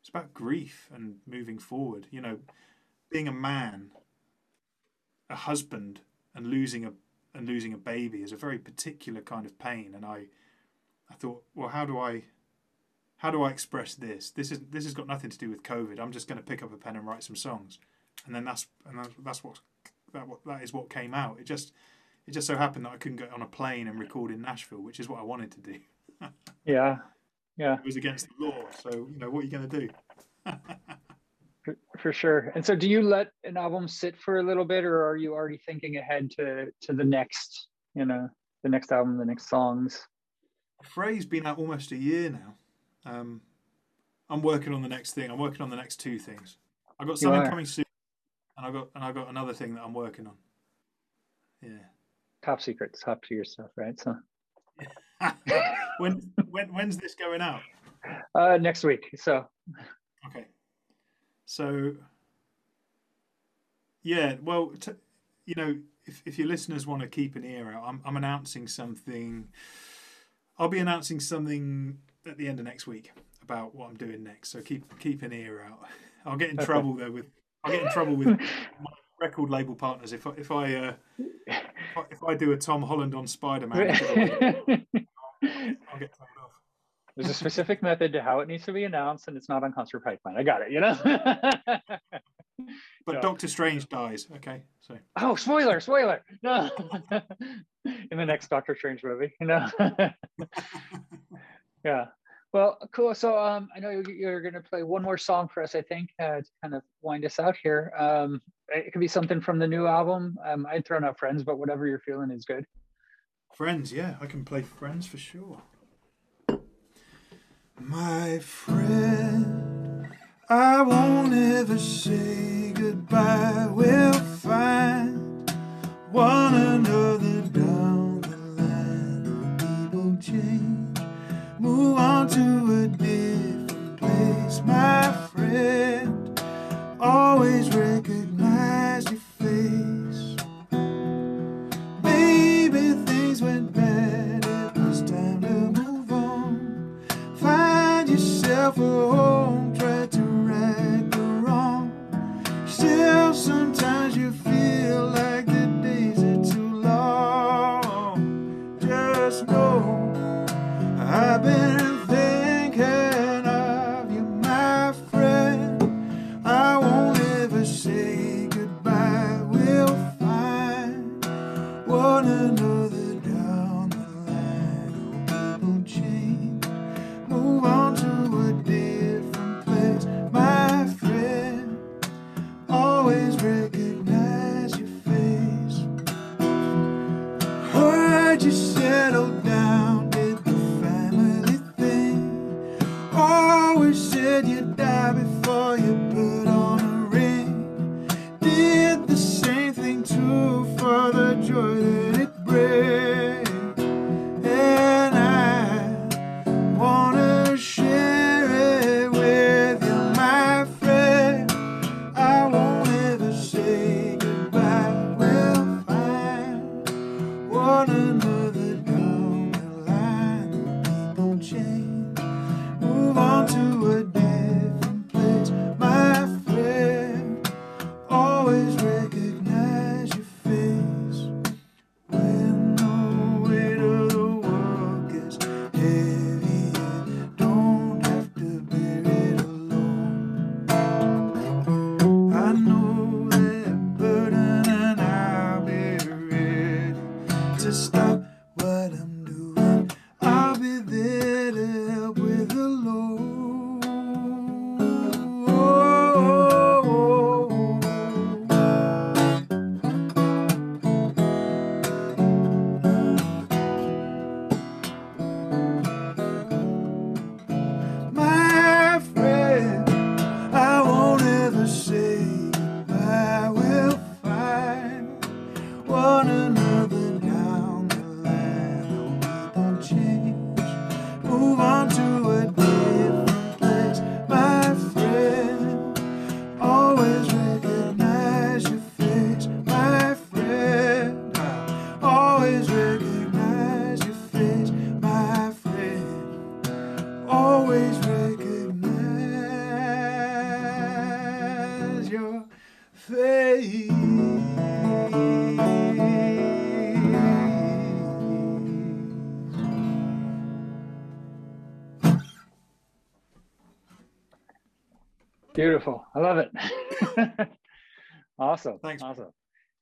it's about grief and moving forward. You know, being a man, a husband, and losing a and losing a baby is a very particular kind of pain. And I, I thought, well, how do I, how do I express this? This is this has got nothing to do with COVID. I'm just going to pick up a pen and write some songs, and then that's and that's, that's what that what that is what came out. It just it just so happened that I couldn't get on a plane and record in Nashville, which is what I wanted to do. yeah, yeah. It was against the law, so you know what are you going to do? for, for sure. And so, do you let an album sit for a little bit, or are you already thinking ahead to to the next, you know, the next album, the next songs? Fray's been out almost a year now. Um, I'm working on the next thing. I'm working on the next two things. I got something coming soon, and I got and I got another thing that I'm working on. Yeah. Top secret, top to your stuff, right? So. when when when's this going out? Uh, next week. So. Okay. So. Yeah, well, t- you know, if if your listeners want to keep an ear out, I'm I'm announcing something. I'll be announcing something at the end of next week about what I'm doing next. So keep keep an ear out. I'll get in okay. trouble though with I'll get in trouble with my record label partners if I, if I uh, if I do a Tom Holland on Spider Man. I'll get told off. There's a specific method to how it needs to be announced, and it's not on concert pipeline. I got it. You know. but so. Doctor Strange dies. Okay, so. Oh, spoiler! Spoiler! No. In the next Doctor Strange movie, you know. Yeah. Well, cool. So um, I know you're going to play one more song for us, I think, uh, to kind of wind us out here. Um, it could be something from the new album. Um, I'd thrown out Friends, but whatever you're feeling is good. Friends, yeah, I can play Friends for sure. My friend, I won't ever say goodbye. We'll find one another down the line. People change, move on to a different place. My friend, always recognize your face. Baby, things went bad. It was time to move on. Find yourself a home. to stop awesome. Thanks. Awesome.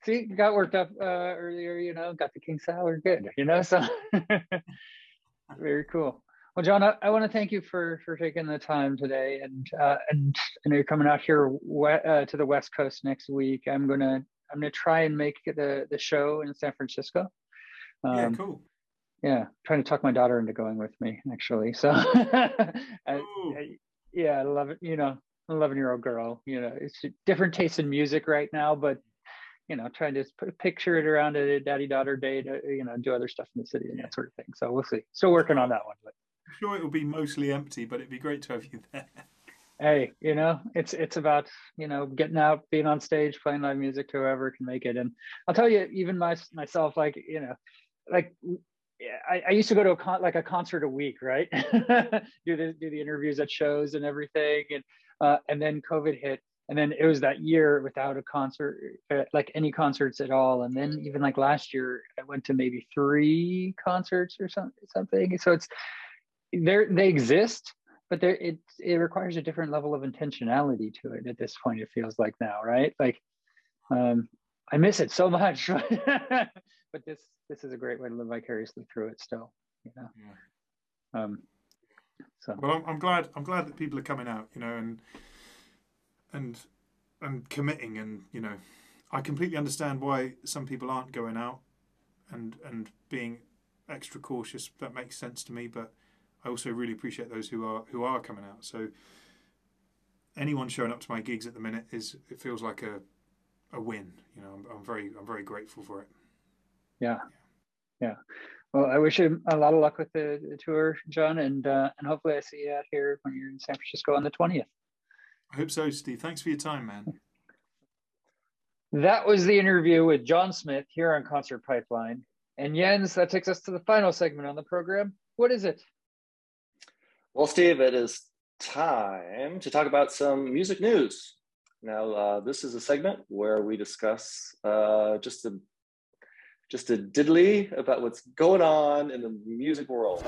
See, got worked up uh, earlier, you know, got the King Salad good, you know, so very cool. Well, John, I, I want to thank you for for taking the time today, and uh, and I know you're coming out here uh, to the West Coast next week. I'm gonna I'm gonna try and make the the show in San Francisco. Um, yeah, cool. Yeah, trying to talk my daughter into going with me, actually. So, I, I- yeah, I love it. You know, 11 year old girl. You know, it's a different taste in music right now, but you know, trying to put, picture it around a daddy daughter date. uh, You know, do other stuff in the city and that sort of thing. So we'll see. Still working on that one, but. I'm sure it will be mostly empty, but it'd be great to have you there. hey you know it's it's about you know getting out being on stage playing live music to whoever can make it and i'll tell you even my, myself like you know like I, I used to go to a con like a concert a week right do the do the interviews at shows and everything and uh, and then covid hit and then it was that year without a concert uh, like any concerts at all. And then even like last year i went to maybe three concerts or something something. So it's they they exist but there it it requires a different level of intentionality to it at this point it feels like now right? Like um i miss it so much but this this is a great way to live vicariously through it still you know? Yeah. um so Well, I'm, I'm glad. I'm glad that people are coming out. You know, and and and committing, and you know, I completely understand why some people aren't going out and and being extra cautious. That makes sense to me, but I also really appreciate those who are who are coming out. So anyone showing up to my gigs at the minute is it feels like a a win. You know, I'm, I'm very I'm very grateful for it. yeah yeah well i wish you a lot of luck with the, the tour john and uh and hopefully i see you out here when you're in san francisco on the 20th I hope so, Steve. Thanks for your time, man. That was the interview with John Smith here on Concert Pipeline. And Jens, that takes us to the final segment on the program. What is it? Well, Steve, it is time to talk about some music news. Now, uh, this is a segment where we discuss uh, just a just a diddly about what's going on in the music world.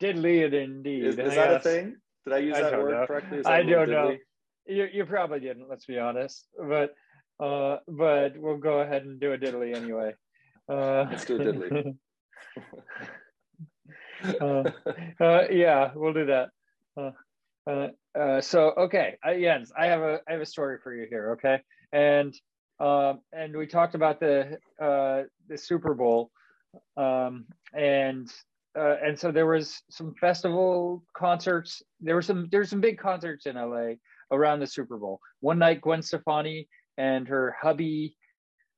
Diddly it indeed. Is, is that a thing? Did I use I that word know. correctly? I don't know. You, you probably didn't, let's be honest. But uh, but we'll go ahead and do a diddly anyway. Uh, Let's do a diddly. uh, uh, yeah, we'll do that. Uh, uh, uh, so okay, Jens, I have a I have a story for you here. Okay, and um, and we talked about the uh, the Super Bowl, um, and and so there was some festival concerts. There were some there were some big concerts in LA around the Super Bowl. One night, Gwen Stefani and her hubby,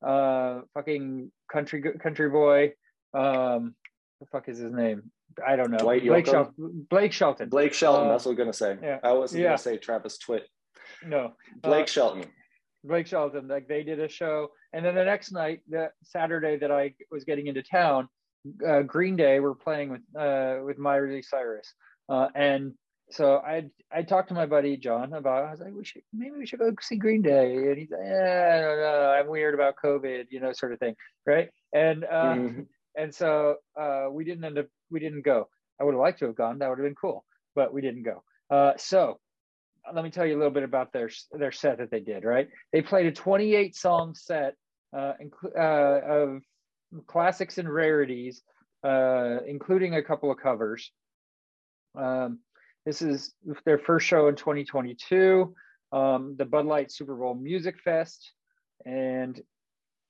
fucking country country boy, um, the fuck is his name? I don't know. Dwight Blake? Shelton. Blake Shelton. Blake Shelton. Uh, that's what I'm gonna say. yeah. I wasn't Yeah. gonna say Travis Tritt. No, Blake Uh, Shelton. Blake Shelton. Like they did a show, and then the next night, the Saturday that I was getting into town, uh, Green Day were playing with uh, with Miley Cyrus, uh, and so I I talked to my buddy John about. I was like, we should maybe we should go see Green Day, and he's like, yeah, I don't know, I'm weird about COVID, you know, sort of thing, right? And uh, Mhm. And so uh, we didn't end up we didn't go. I would have liked to have gone. That would have been cool, but we didn't go. Uh, so let me tell you a little bit about their their set that they did. Right, they played a 28 song set uh, uh, of classics and rarities, uh, including a couple of covers. Um, this is their first show in 2022, um, the Bud Light Super Bowl Music Fest, and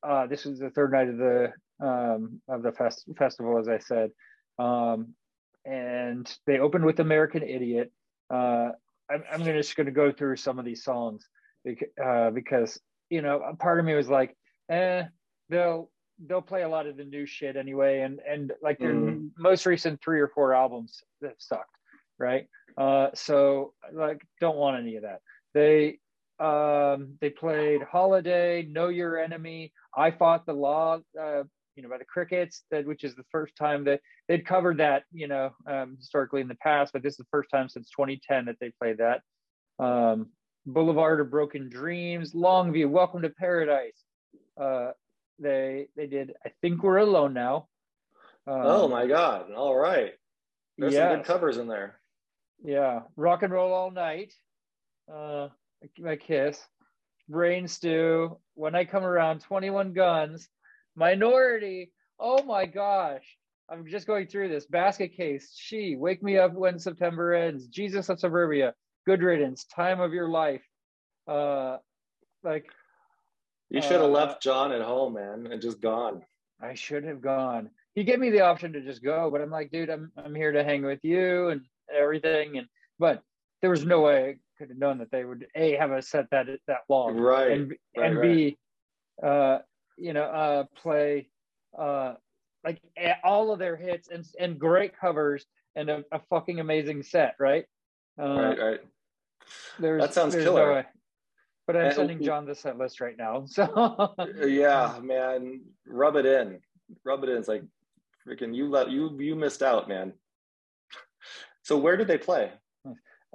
uh, this was the third night of the um, of the fest- festival, as I said. Um, and they opened with American Idiot. Uh, I'm, I'm gonna, just going to go through some of these songs because, uh, because you know, a part of me was like, eh, they'll they'll play a lot of the new shit anyway, and and like their Mhm. most recent three or four albums that sucked, right? Uh, so like, don't want any of that. They um, they played Holiday, Know Your Enemy, I Fought the Law, uh, you know, by the Crickets, that which is the first time that they'd covered that, you know, um, historically in the past, but this is the first time since 2010 that they played that. Um, Boulevard of Broken Dreams, Longview, Welcome to Paradise. Uh, they they did. I think we're alone now. Um, oh my God! All right, there's yeah. some good covers in there. Yeah, rock and roll all night. Uh, my kiss, brain stew. When I come around, twenty one guns, minority. Oh my gosh! I'm just going through this basket case. She, wake me up when September ends. Jesus of Suburbia, good riddance. Time of your life. Uh, like you should have uh, left John at home, man, and just gone. I should have gone. He gave me the option to just go, but I'm like, dude, I'm I'm here to hang with you and everything. And but there was no way I could have known that they would a have a set that that long, right? And right, and right. b, uh, you know, uh, play uh like all of their hits and and great covers and a, a fucking amazing set, right? Uh, right, right. That sounds killer. No but I'm sending John the set list right now. So yeah, man, rub it in, rub it in. It's like freaking you let you you missed out, man. So where did they play?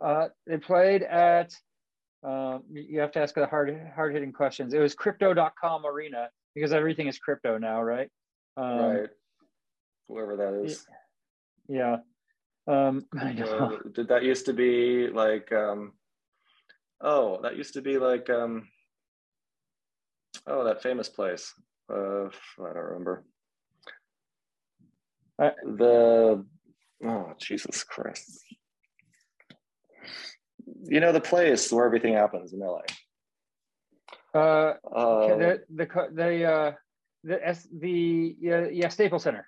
Uh, they played at. Um, you have to ask the hard hard hitting questions. It was Crypto.com arena because everything is crypto now, right? Um, right. Whoever that is. Yeah. Um, I. Uh, did that used to be like um, Oh, that used to be like um oh that famous place. Uh I don't remember. Uh, the oh Jesus Christ. You know the place where everything happens in LA. Uh, uh the the the uh the S the yeah, yeah Staples Center.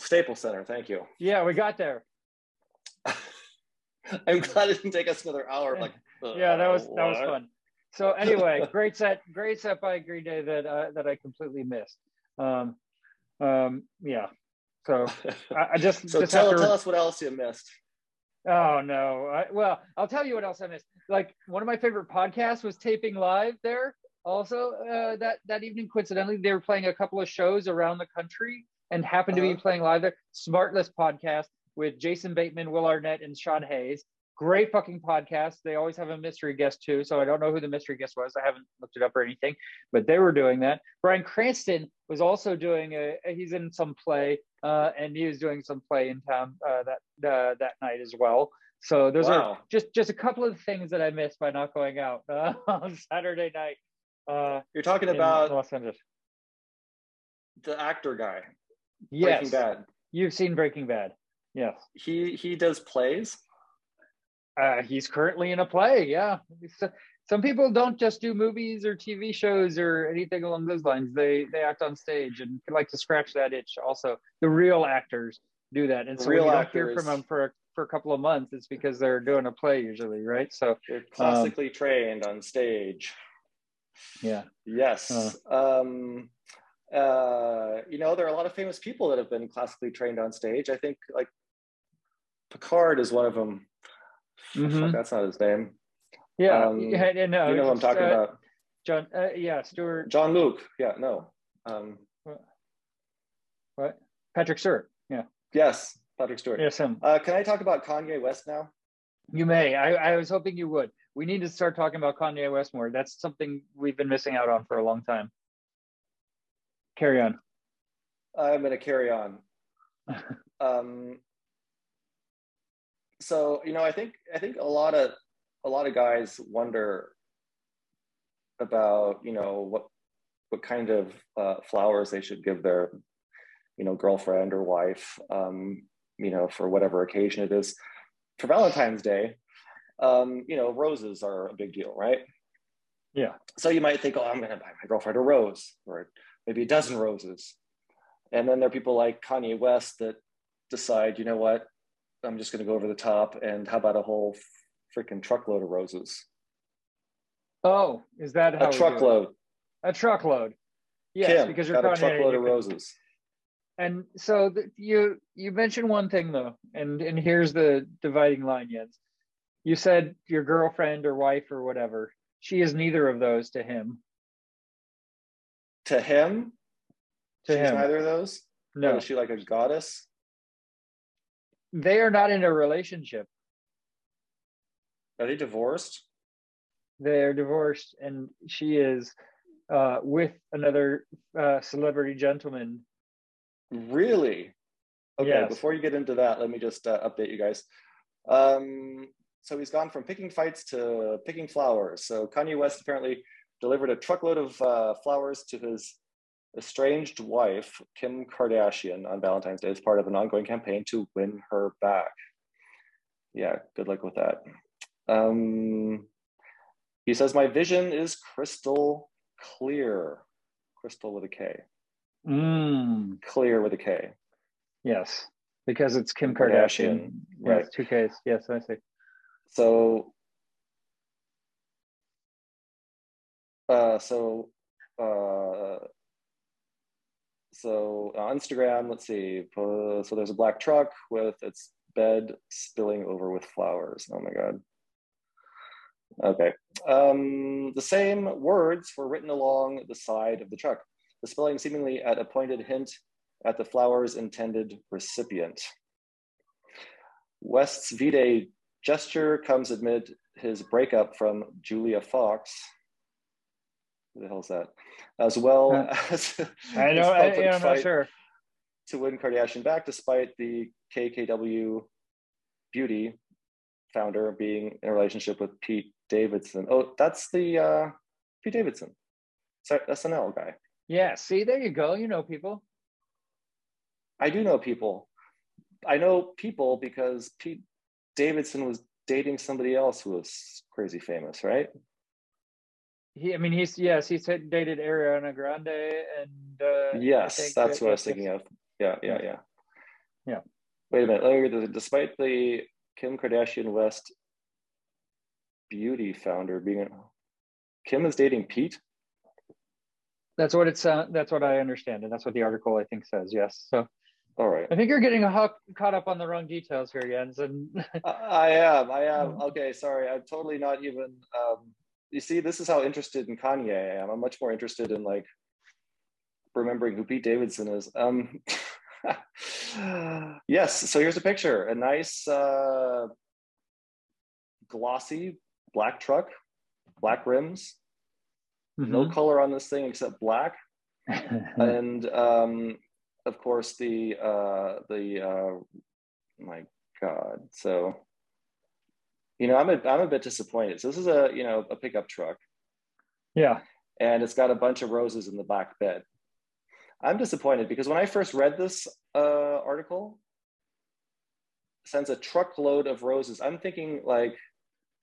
Staples Center, thank you. Yeah, we got there. I'm glad it didn't take us another hour. Like, yeah, that was that was fun. So anyway, great set, great set by Green Day that uh, that I completely missed. Um, um, yeah. So I, I just so just tell, to, tell us what else you missed. Oh no! I, well, I'll tell you what else I missed. Like one of my favorite podcasts was taping live there. Also, uh, that that evening, coincidentally, they were playing a couple of shows around the country and happened uh-huh. to be uh-huh. playing live there. Smartless podcast with Jason Bateman, Will Arnett, and Sean Hayes. Great fucking podcast. They always have a mystery guest too. So I don't know who the mystery guest was. I haven't looked it up or anything, but they were doing that. Bryan Cranston was also doing a, he's in some play uh, and he was doing some play in town uh, that, uh, that night as well. So those wow. are just, just a couple of things that I missed by not going out uh, on Saturday night. Uh, You're talking about Los Angeles. The actor guy. Yes. Breaking Bad. You've seen Breaking Bad. Yes. He he does plays. Uh, he's currently in a play. Yeah. Some people don't just do movies or TV shows or anything along those lines. They they act on stage and like to scratch that itch. Also, the real actors do that. And so real when you don't hear from them for a, for a couple of months, it's because they're doing a play usually, right? So they're classically um, trained on stage. Yeah. Yes. Um, uh, you know, there are a lot of famous people that have been classically trained on stage. I think like Picard is one of them. Mm-hmm. That's not his name. Yeah, um, yeah, no, you know what I'm talking uh, about. John, uh, yeah, Stuart. Jean-Luc. Yeah, no. Um, what? Patrick Stewart. Yeah. Yes, Patrick Stewart. Yes, him. Uh, can I talk about Kanye West now? You may. I, I was hoping you would. We need to start talking about Kanye West more. That's something we've been missing out on for a long time. Carry on. I'm going to carry on. um, so you know, I think I think a lot of a lot of guys wonder about you know what what kind of uh, flowers they should give their you know girlfriend or wife um, you know for whatever occasion it is for valentine's day um, you know roses are a big deal right yeah so you might think oh i'm going to buy my girlfriend a rose or maybe a dozen roses and then there are people like kanye west that decide you know what I'm just going to go over the top. And how about a whole freaking truckload of roses? Oh, is that a truckload? A truckload. Yes, Kim, because you're got a truckload of roses. And so the, you you mentioned one thing though, and and here's the dividing line, Jens. You said your girlfriend or wife or whatever she is neither of those to him. To him, To she's him, neither of those. Or no, is she like a goddess? they are not in a relationship. Are they divorced? They're divorced, and she is uh, with another uh, celebrity gentleman. Really? Okay, Yes. before you get into that, let me just uh, update you guys. Um, so he's gone from picking fights to picking flowers. So Kanye West apparently delivered a truckload of uh, flowers to his estranged wife, Kim Kardashian, on Valentine's Day as part of an ongoing campaign to win her back. Yeah, good luck with that. Um, he says, My vision is crystal clear. Crystal with a K. Mm, Clear with a K. yes, because it's Kim Kardashian, Kardashian. right. Yes, two Ks. Yes, I see. So, uh, so, uh, so on Instagram, let's see. So there's a black truck with its bed spilling over with flowers. Oh my God. Okay. Um, the same words were written along the side of the truck, the spelling seemingly at a pointed hint at the flower's intended recipient. West's V-Day gesture comes amid his breakup from Julia Fox. Who the hell is that? As well as I know. I, yeah, I'm not sure. to win Kardashian back, despite the KKW beauty founder being in a relationship with Pete Davidson. Oh, that's the uh, Pete Davidson, so SNL guy. Yeah. See, there you go. You know people. I do know people. I know people because Pete Davidson was dating somebody else who was crazy famous, right? He, I mean, he's yes, he's dated Ariana Grande and uh, yes, that's that- what I was thinking of. Yeah, yeah, yeah. Yeah. Wait a minute. Let me read this. Despite the Kim Kardashian West beauty founder being Kim is dating Pete. That's what it's. Uh, that's what I understand, and that's what the article I think says. Yes. So All right. I think you're getting a huck, caught up on the wrong details here, Jens. And I, I am. I am. Okay, sorry. I'm totally not even. Um, you see, this is how interested in Kanye I am. I'm much more interested in like remembering who Pete Davidson is. Um, yes. So here's a picture. A nice, uh, glossy black truck, black rims. Mm-hmm. No color on this thing except black. and um, of course the uh, the uh, my God. So you know, I'm a I'm a bit disappointed. So this is a you know a pickup truck, yeah. and it's got a bunch of roses in the back bed. I'm disappointed because when I first read this uh, article, sends a truckload of roses. I'm thinking like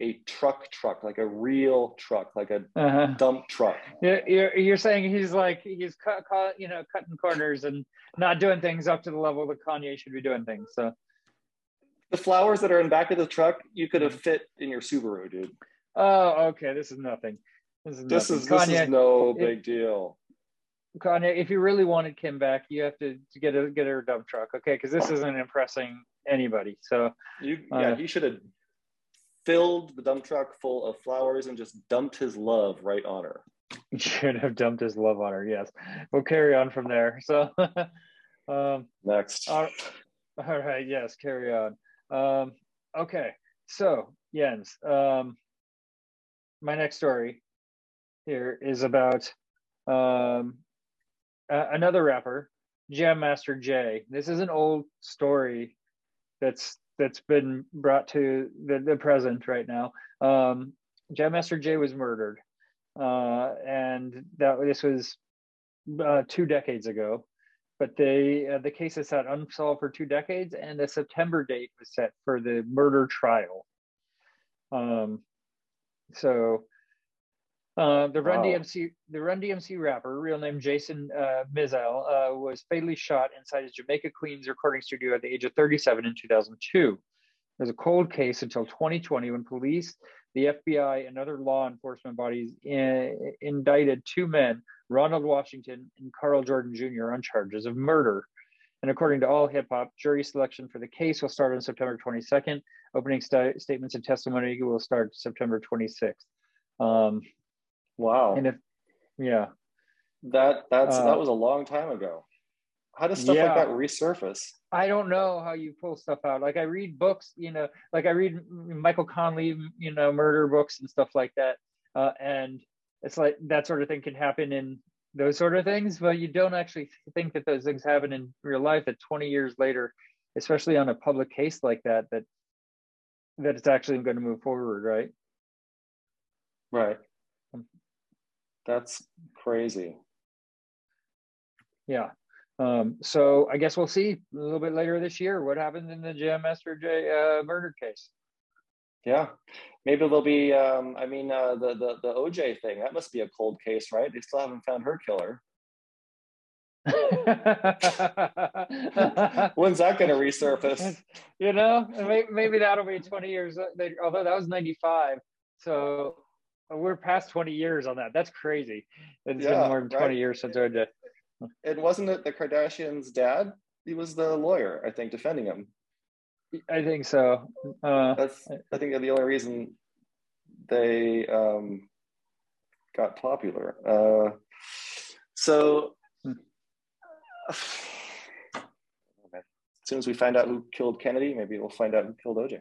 a truck truck, like a real truck, like a Uh-huh. dump truck. You're, you're you're saying he's like he's cut, cut you know cutting corners and not doing things up to the level that Kanye should be doing things. So The flowers that are in back of the truck, you could have fit in your Subaru, dude. oh okay, this is nothing. This is This is this Kanye. is no big deal. Kanye, if you really wanted Kim back, you have to, to get a get her a dump truck, okay? Because this isn't impressing anybody. So You Uh, yeah, he should have filled the dump truck full of flowers and just dumped his love right on her. he should have dumped his love on her. Yes, we'll carry on from there. So, um, Next. all, all right, yes, carry on. Um, okay, so Jens, um, my next story here is about um, a- another rapper, Jam Master Jay. This is an old story that's that's been brought to the, the present right now. Um, Jam Master Jay was murdered, uh, and that this was uh, two decades ago. But they uh, the case has sat unsolved for two decades, and a September date was set for the murder trial. Um, so uh, the Run Wow. DMC, the Run DMC rapper, real name Jason uh, Mizell, uh, was fatally shot inside his Jamaica Queens recording studio at the age of 37 in 2002. It was a cold case until 2020 when police, the FBI, and other law enforcement bodies in, indicted two men, Ronald Washington and Karl Jordan Jr., on charges of murder. And according to All Hip Hop, jury selection for the case will start on September 22nd. Opening sta- statements and testimony will start September 26th. Um, wow. And if yeah, that that's Uh, that was a long time ago. How does stuff yeah. like that resurface? I don't know how you pull stuff out. Like I read books, you know, like I read Michael Connelly, you know, murder books and stuff like that. Uh, and it's like that sort of thing can happen in those sort of things, but you don't actually think that those things happen in real life. That 20 years later, especially on a public case like that, that that it's actually going to move forward, right? Right. That's crazy. Yeah. Um, so I guess we'll see a little bit later this year what happens in the Jam Master Jay uh, murder case. Yeah. Maybe there'll be um I mean uh the the the OJ thing, that must be a cold case, right? They still haven't found her killer. When's that gonna resurface? you know, maybe, maybe that'll be 20 years later, although that was 95. So we're past 20 years on that. That's crazy. It's Yeah, been more than 20 right. years since I did. And wasn't it the Kardashians' dad? He was the lawyer, I think, defending him. I think so. Uh, That's I think the only reason they um, got popular. Uh, so Hmm. as soon as we find out who killed Kennedy, maybe we'll find out who killed OJ.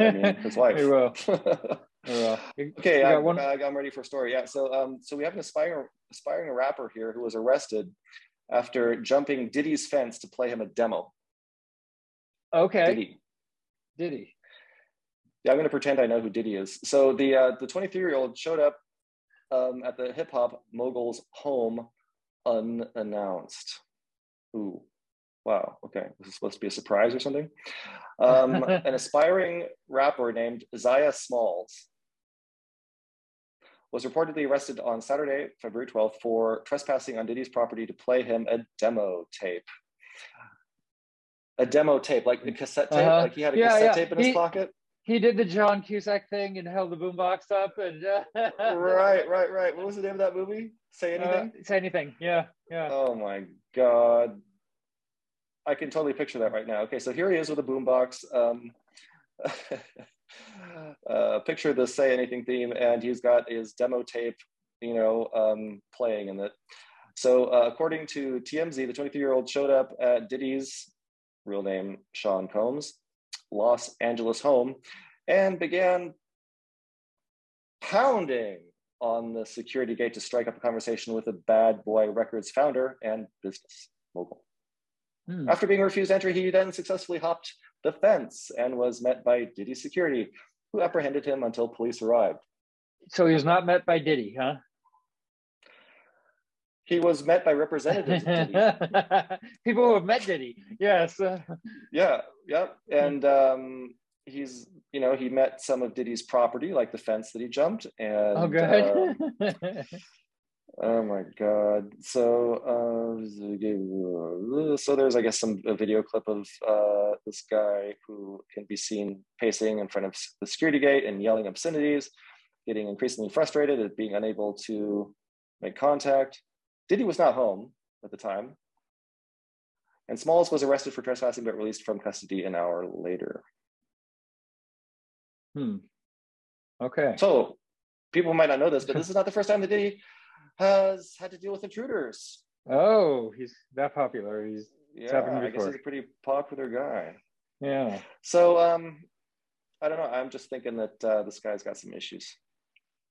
I mean, his wife. we will. Okay, I'm, one- uh, I'm ready for a story. Yeah, so um, so we have an aspiring aspiring rapper here who was arrested after jumping Diddy's fence to play him a demo. okay. Diddy. Did he? Yeah, I'm going to pretend I know who Diddy is. So the uh, the 23 year old showed up um, at the hip hop mogul's home unannounced. Ooh, wow. Okay, this is supposed to be a surprise or something. Um, an aspiring rapper named Zaya Smalls was reportedly arrested on Saturday, February 12th, for trespassing on Diddy's property to play him a demo tape. A demo tape, like a cassette tape, Uh-huh. like he had a Yeah, cassette yeah. tape in his pocket. He did the John Cusack thing and held the boombox up and uh, right, right, right. What was the name of that movie? Say anything? Uh, say anything. Yeah, yeah. oh my god. I can totally picture that right now. Okay, so here he is with a boombox. Um, uh, picture the say anything theme, and he's got his demo tape, you know, um, playing in it. So, uh, according to TMZ, the 23 year old showed up at Diddy's real name, Sean Combs, Los Angeles home, and began pounding on the security gate to strike up a conversation with the Bad Boy Records founder and business mogul. Hmm. After being refused entry, he then successfully hopped the fence and was met by Diddy security, who apprehended him until police arrived. So he was not met by Diddy, huh? He was met by representatives of Diddy. People who have met Diddy. Yes. uh, Yeah, yeah. And um, he's, you know, he met some of Diddy's property, like the fence that he jumped. And oh, uh, good. Oh my god! So, uh, so there's, I guess, some a video clip of uh, this guy who can be seen pacing in front of the security gate and yelling obscenities, getting increasingly frustrated at being unable to make contact. Diddy was not home at the time, and Smalls was arrested for trespassing but released from custody an hour later. hmm. Okay. So, people might not know this, but this is not the first time that Diddy has had to deal with intruders. Oh, he's that popular. He's Yeah, I guess he's a pretty popular guy. yeah. So um, I don't know. I'm just thinking that uh, this guy's got some issues.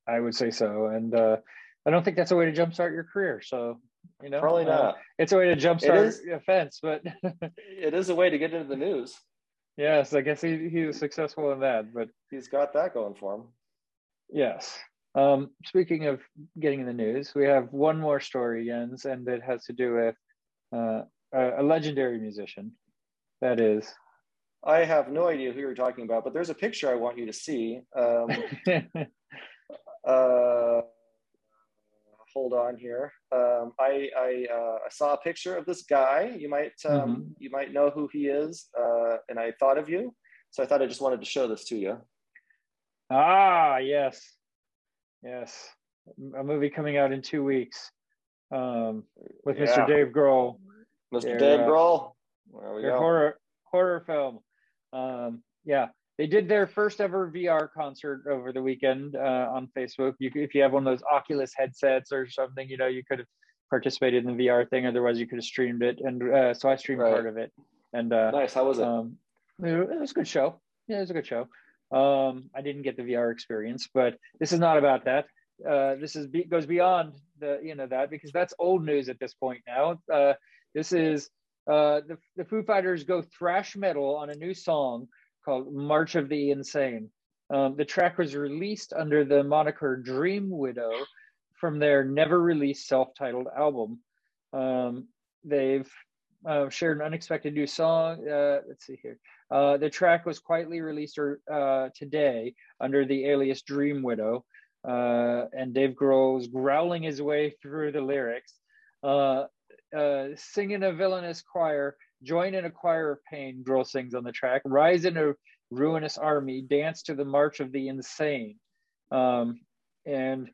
I would say so. And uh, I don't think that's a way to jumpstart your career. So, you know, Probably uh, not. it's a way to jumpstart is. a fence, but It is a way to get into the news. yes, I guess he, he was successful in that. But He's got that going for him. yes. Um, speaking of getting in the news, we have one more story, Jens, and it has to do with uh, a, a legendary musician. That is. I have no idea who you're talking about, but there's a picture I want you to see. Um, uh, hold on here. Um, I I, uh, I saw a picture of this guy. You might um, Mhm. you might know who he is, uh, and I thought of you, so I thought I just wanted to show this to you. ah, yes. Yes. A movie coming out in two weeks um, with Yeah. Mr. Dave Grohl. Mr. They're, Dave uh, Grohl. There we Their go. horror horror film. Um, yeah, they did their first ever VR concert over the weekend uh, on Facebook. You, if you have one of those Oculus headsets or something, you know, you could have participated in the VR thing. Otherwise, you could have streamed it. And uh, so I streamed right. part of it. And uh, nice. How was it? Um, it was a good show. Yeah, it was a good show. Um, I didn't get the VR experience, but this is not about that. Uh, this is goes beyond the you know that because that's old news at this point now. Uh, this is uh, the the Foo Fighters go thrash metal on a new song called March of the Insane. Um, the track was released under the moniker Dream Widow from their never released self titled album. Um, they've uh, shared an unexpected new song. Uh, let's see here. Uh, the track was quietly released uh, today under the alias Dream Widow. Uh, and Dave Grohl's growling his way through the lyrics. Uh, singing a villainous choir Join in a choir of pain, Grohl sings on the track. Rise in a ruinous army, dance to the march of the insane. Um, and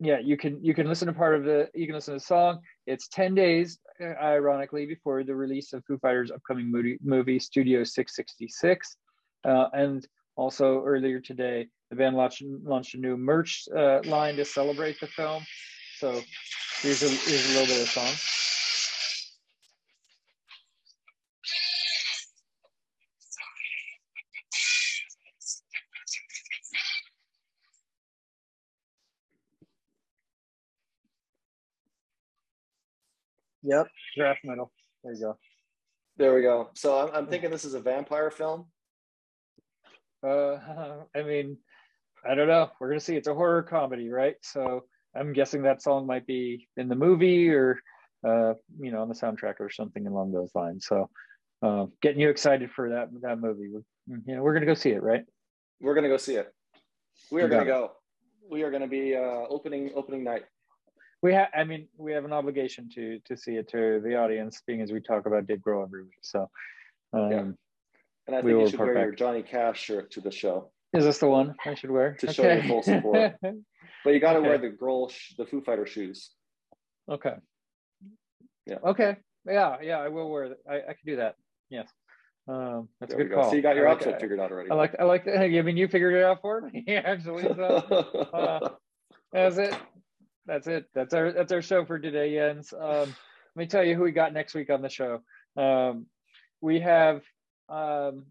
yeah, you can you can listen to part of the you can listen to the song. It's ten days, uh, ironically, before the release of Foo Fighters' upcoming movie, movie Studio 666, uh, and also earlier today, the band launched launched a new merch uh, line to celebrate the film. So here's a here's a little bit of song. Yep, thrash metal. There you go. There we go. So I'm, I'm thinking this is a vampire film. Uh, I mean, I don't know. We're gonna see. It's a horror comedy, right? So I'm guessing that song might be in the movie or, uh, you know, on the soundtrack or something along those lines. So, uh, getting you excited for that that movie. We're, you know, we're gonna go see it, right? We're gonna go see it. We are gonna go. We are gonna be uh, opening opening night we have i mean we have an obligation to to see it to the audience being as we talk about Dave Grohl every week so um, yeah. and i think you should wear back. your johnny cash shirt to the show is this the one i should wear to okay. show your full support but you got to okay. wear the grohl sh- the foo fighter shoes okay yeah okay yeah yeah i will wear i, I can do that yes um, that's there a good go. call. So you got your I outfit like, figured out already. I like. I like. that. I mean, you figured it out for me. Yeah, actually, so uh, that's it that's it. That's our that's our show for today, Jens. Um, let me tell you who we got next week on the show. Um, we have um,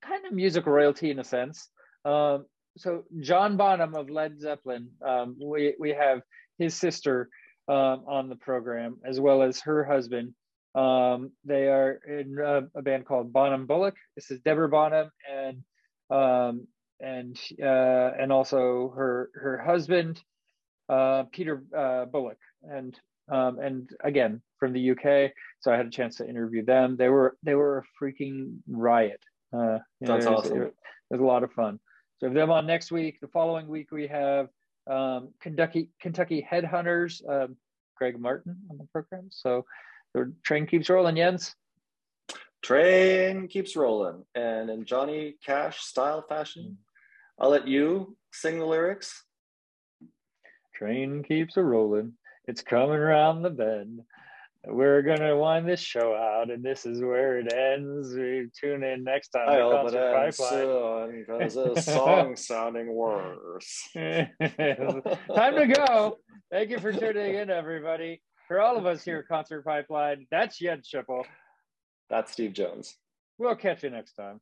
kind of music royalty in a sense. Um, so John Bonham of Led Zeppelin. Um, we we have his sister um, on the program as well as her husband. They are in a, a, band called Bonham Bullock. This is Deborah Bonham and and uh, and also her her husband uh, Peter uh, Bullock, and um, and again from the UK. So I had a chance to interview them. They were they were a freaking riot. Uh, That's awesome. It, it, was a lot of fun. So them on next week. The following week we have um, Kentucky Kentucky Headhunters, um, Greg Martin on the program. So the train keeps rolling, Jens. Train keeps rolling, and in Johnny Cash style fashion, I'll let you sing the lyrics Train keeps a rolling. It's coming around the bend. We're gonna wind this show out, and this is where it ends. We tune in next time. I hope it ends soon because the song's sounding worse. time to go. Thank you for tuning in, everybody. For all of us here at Concert Pipeline, that's Jens Schippel. That's Steve Jones. We'll catch you next time.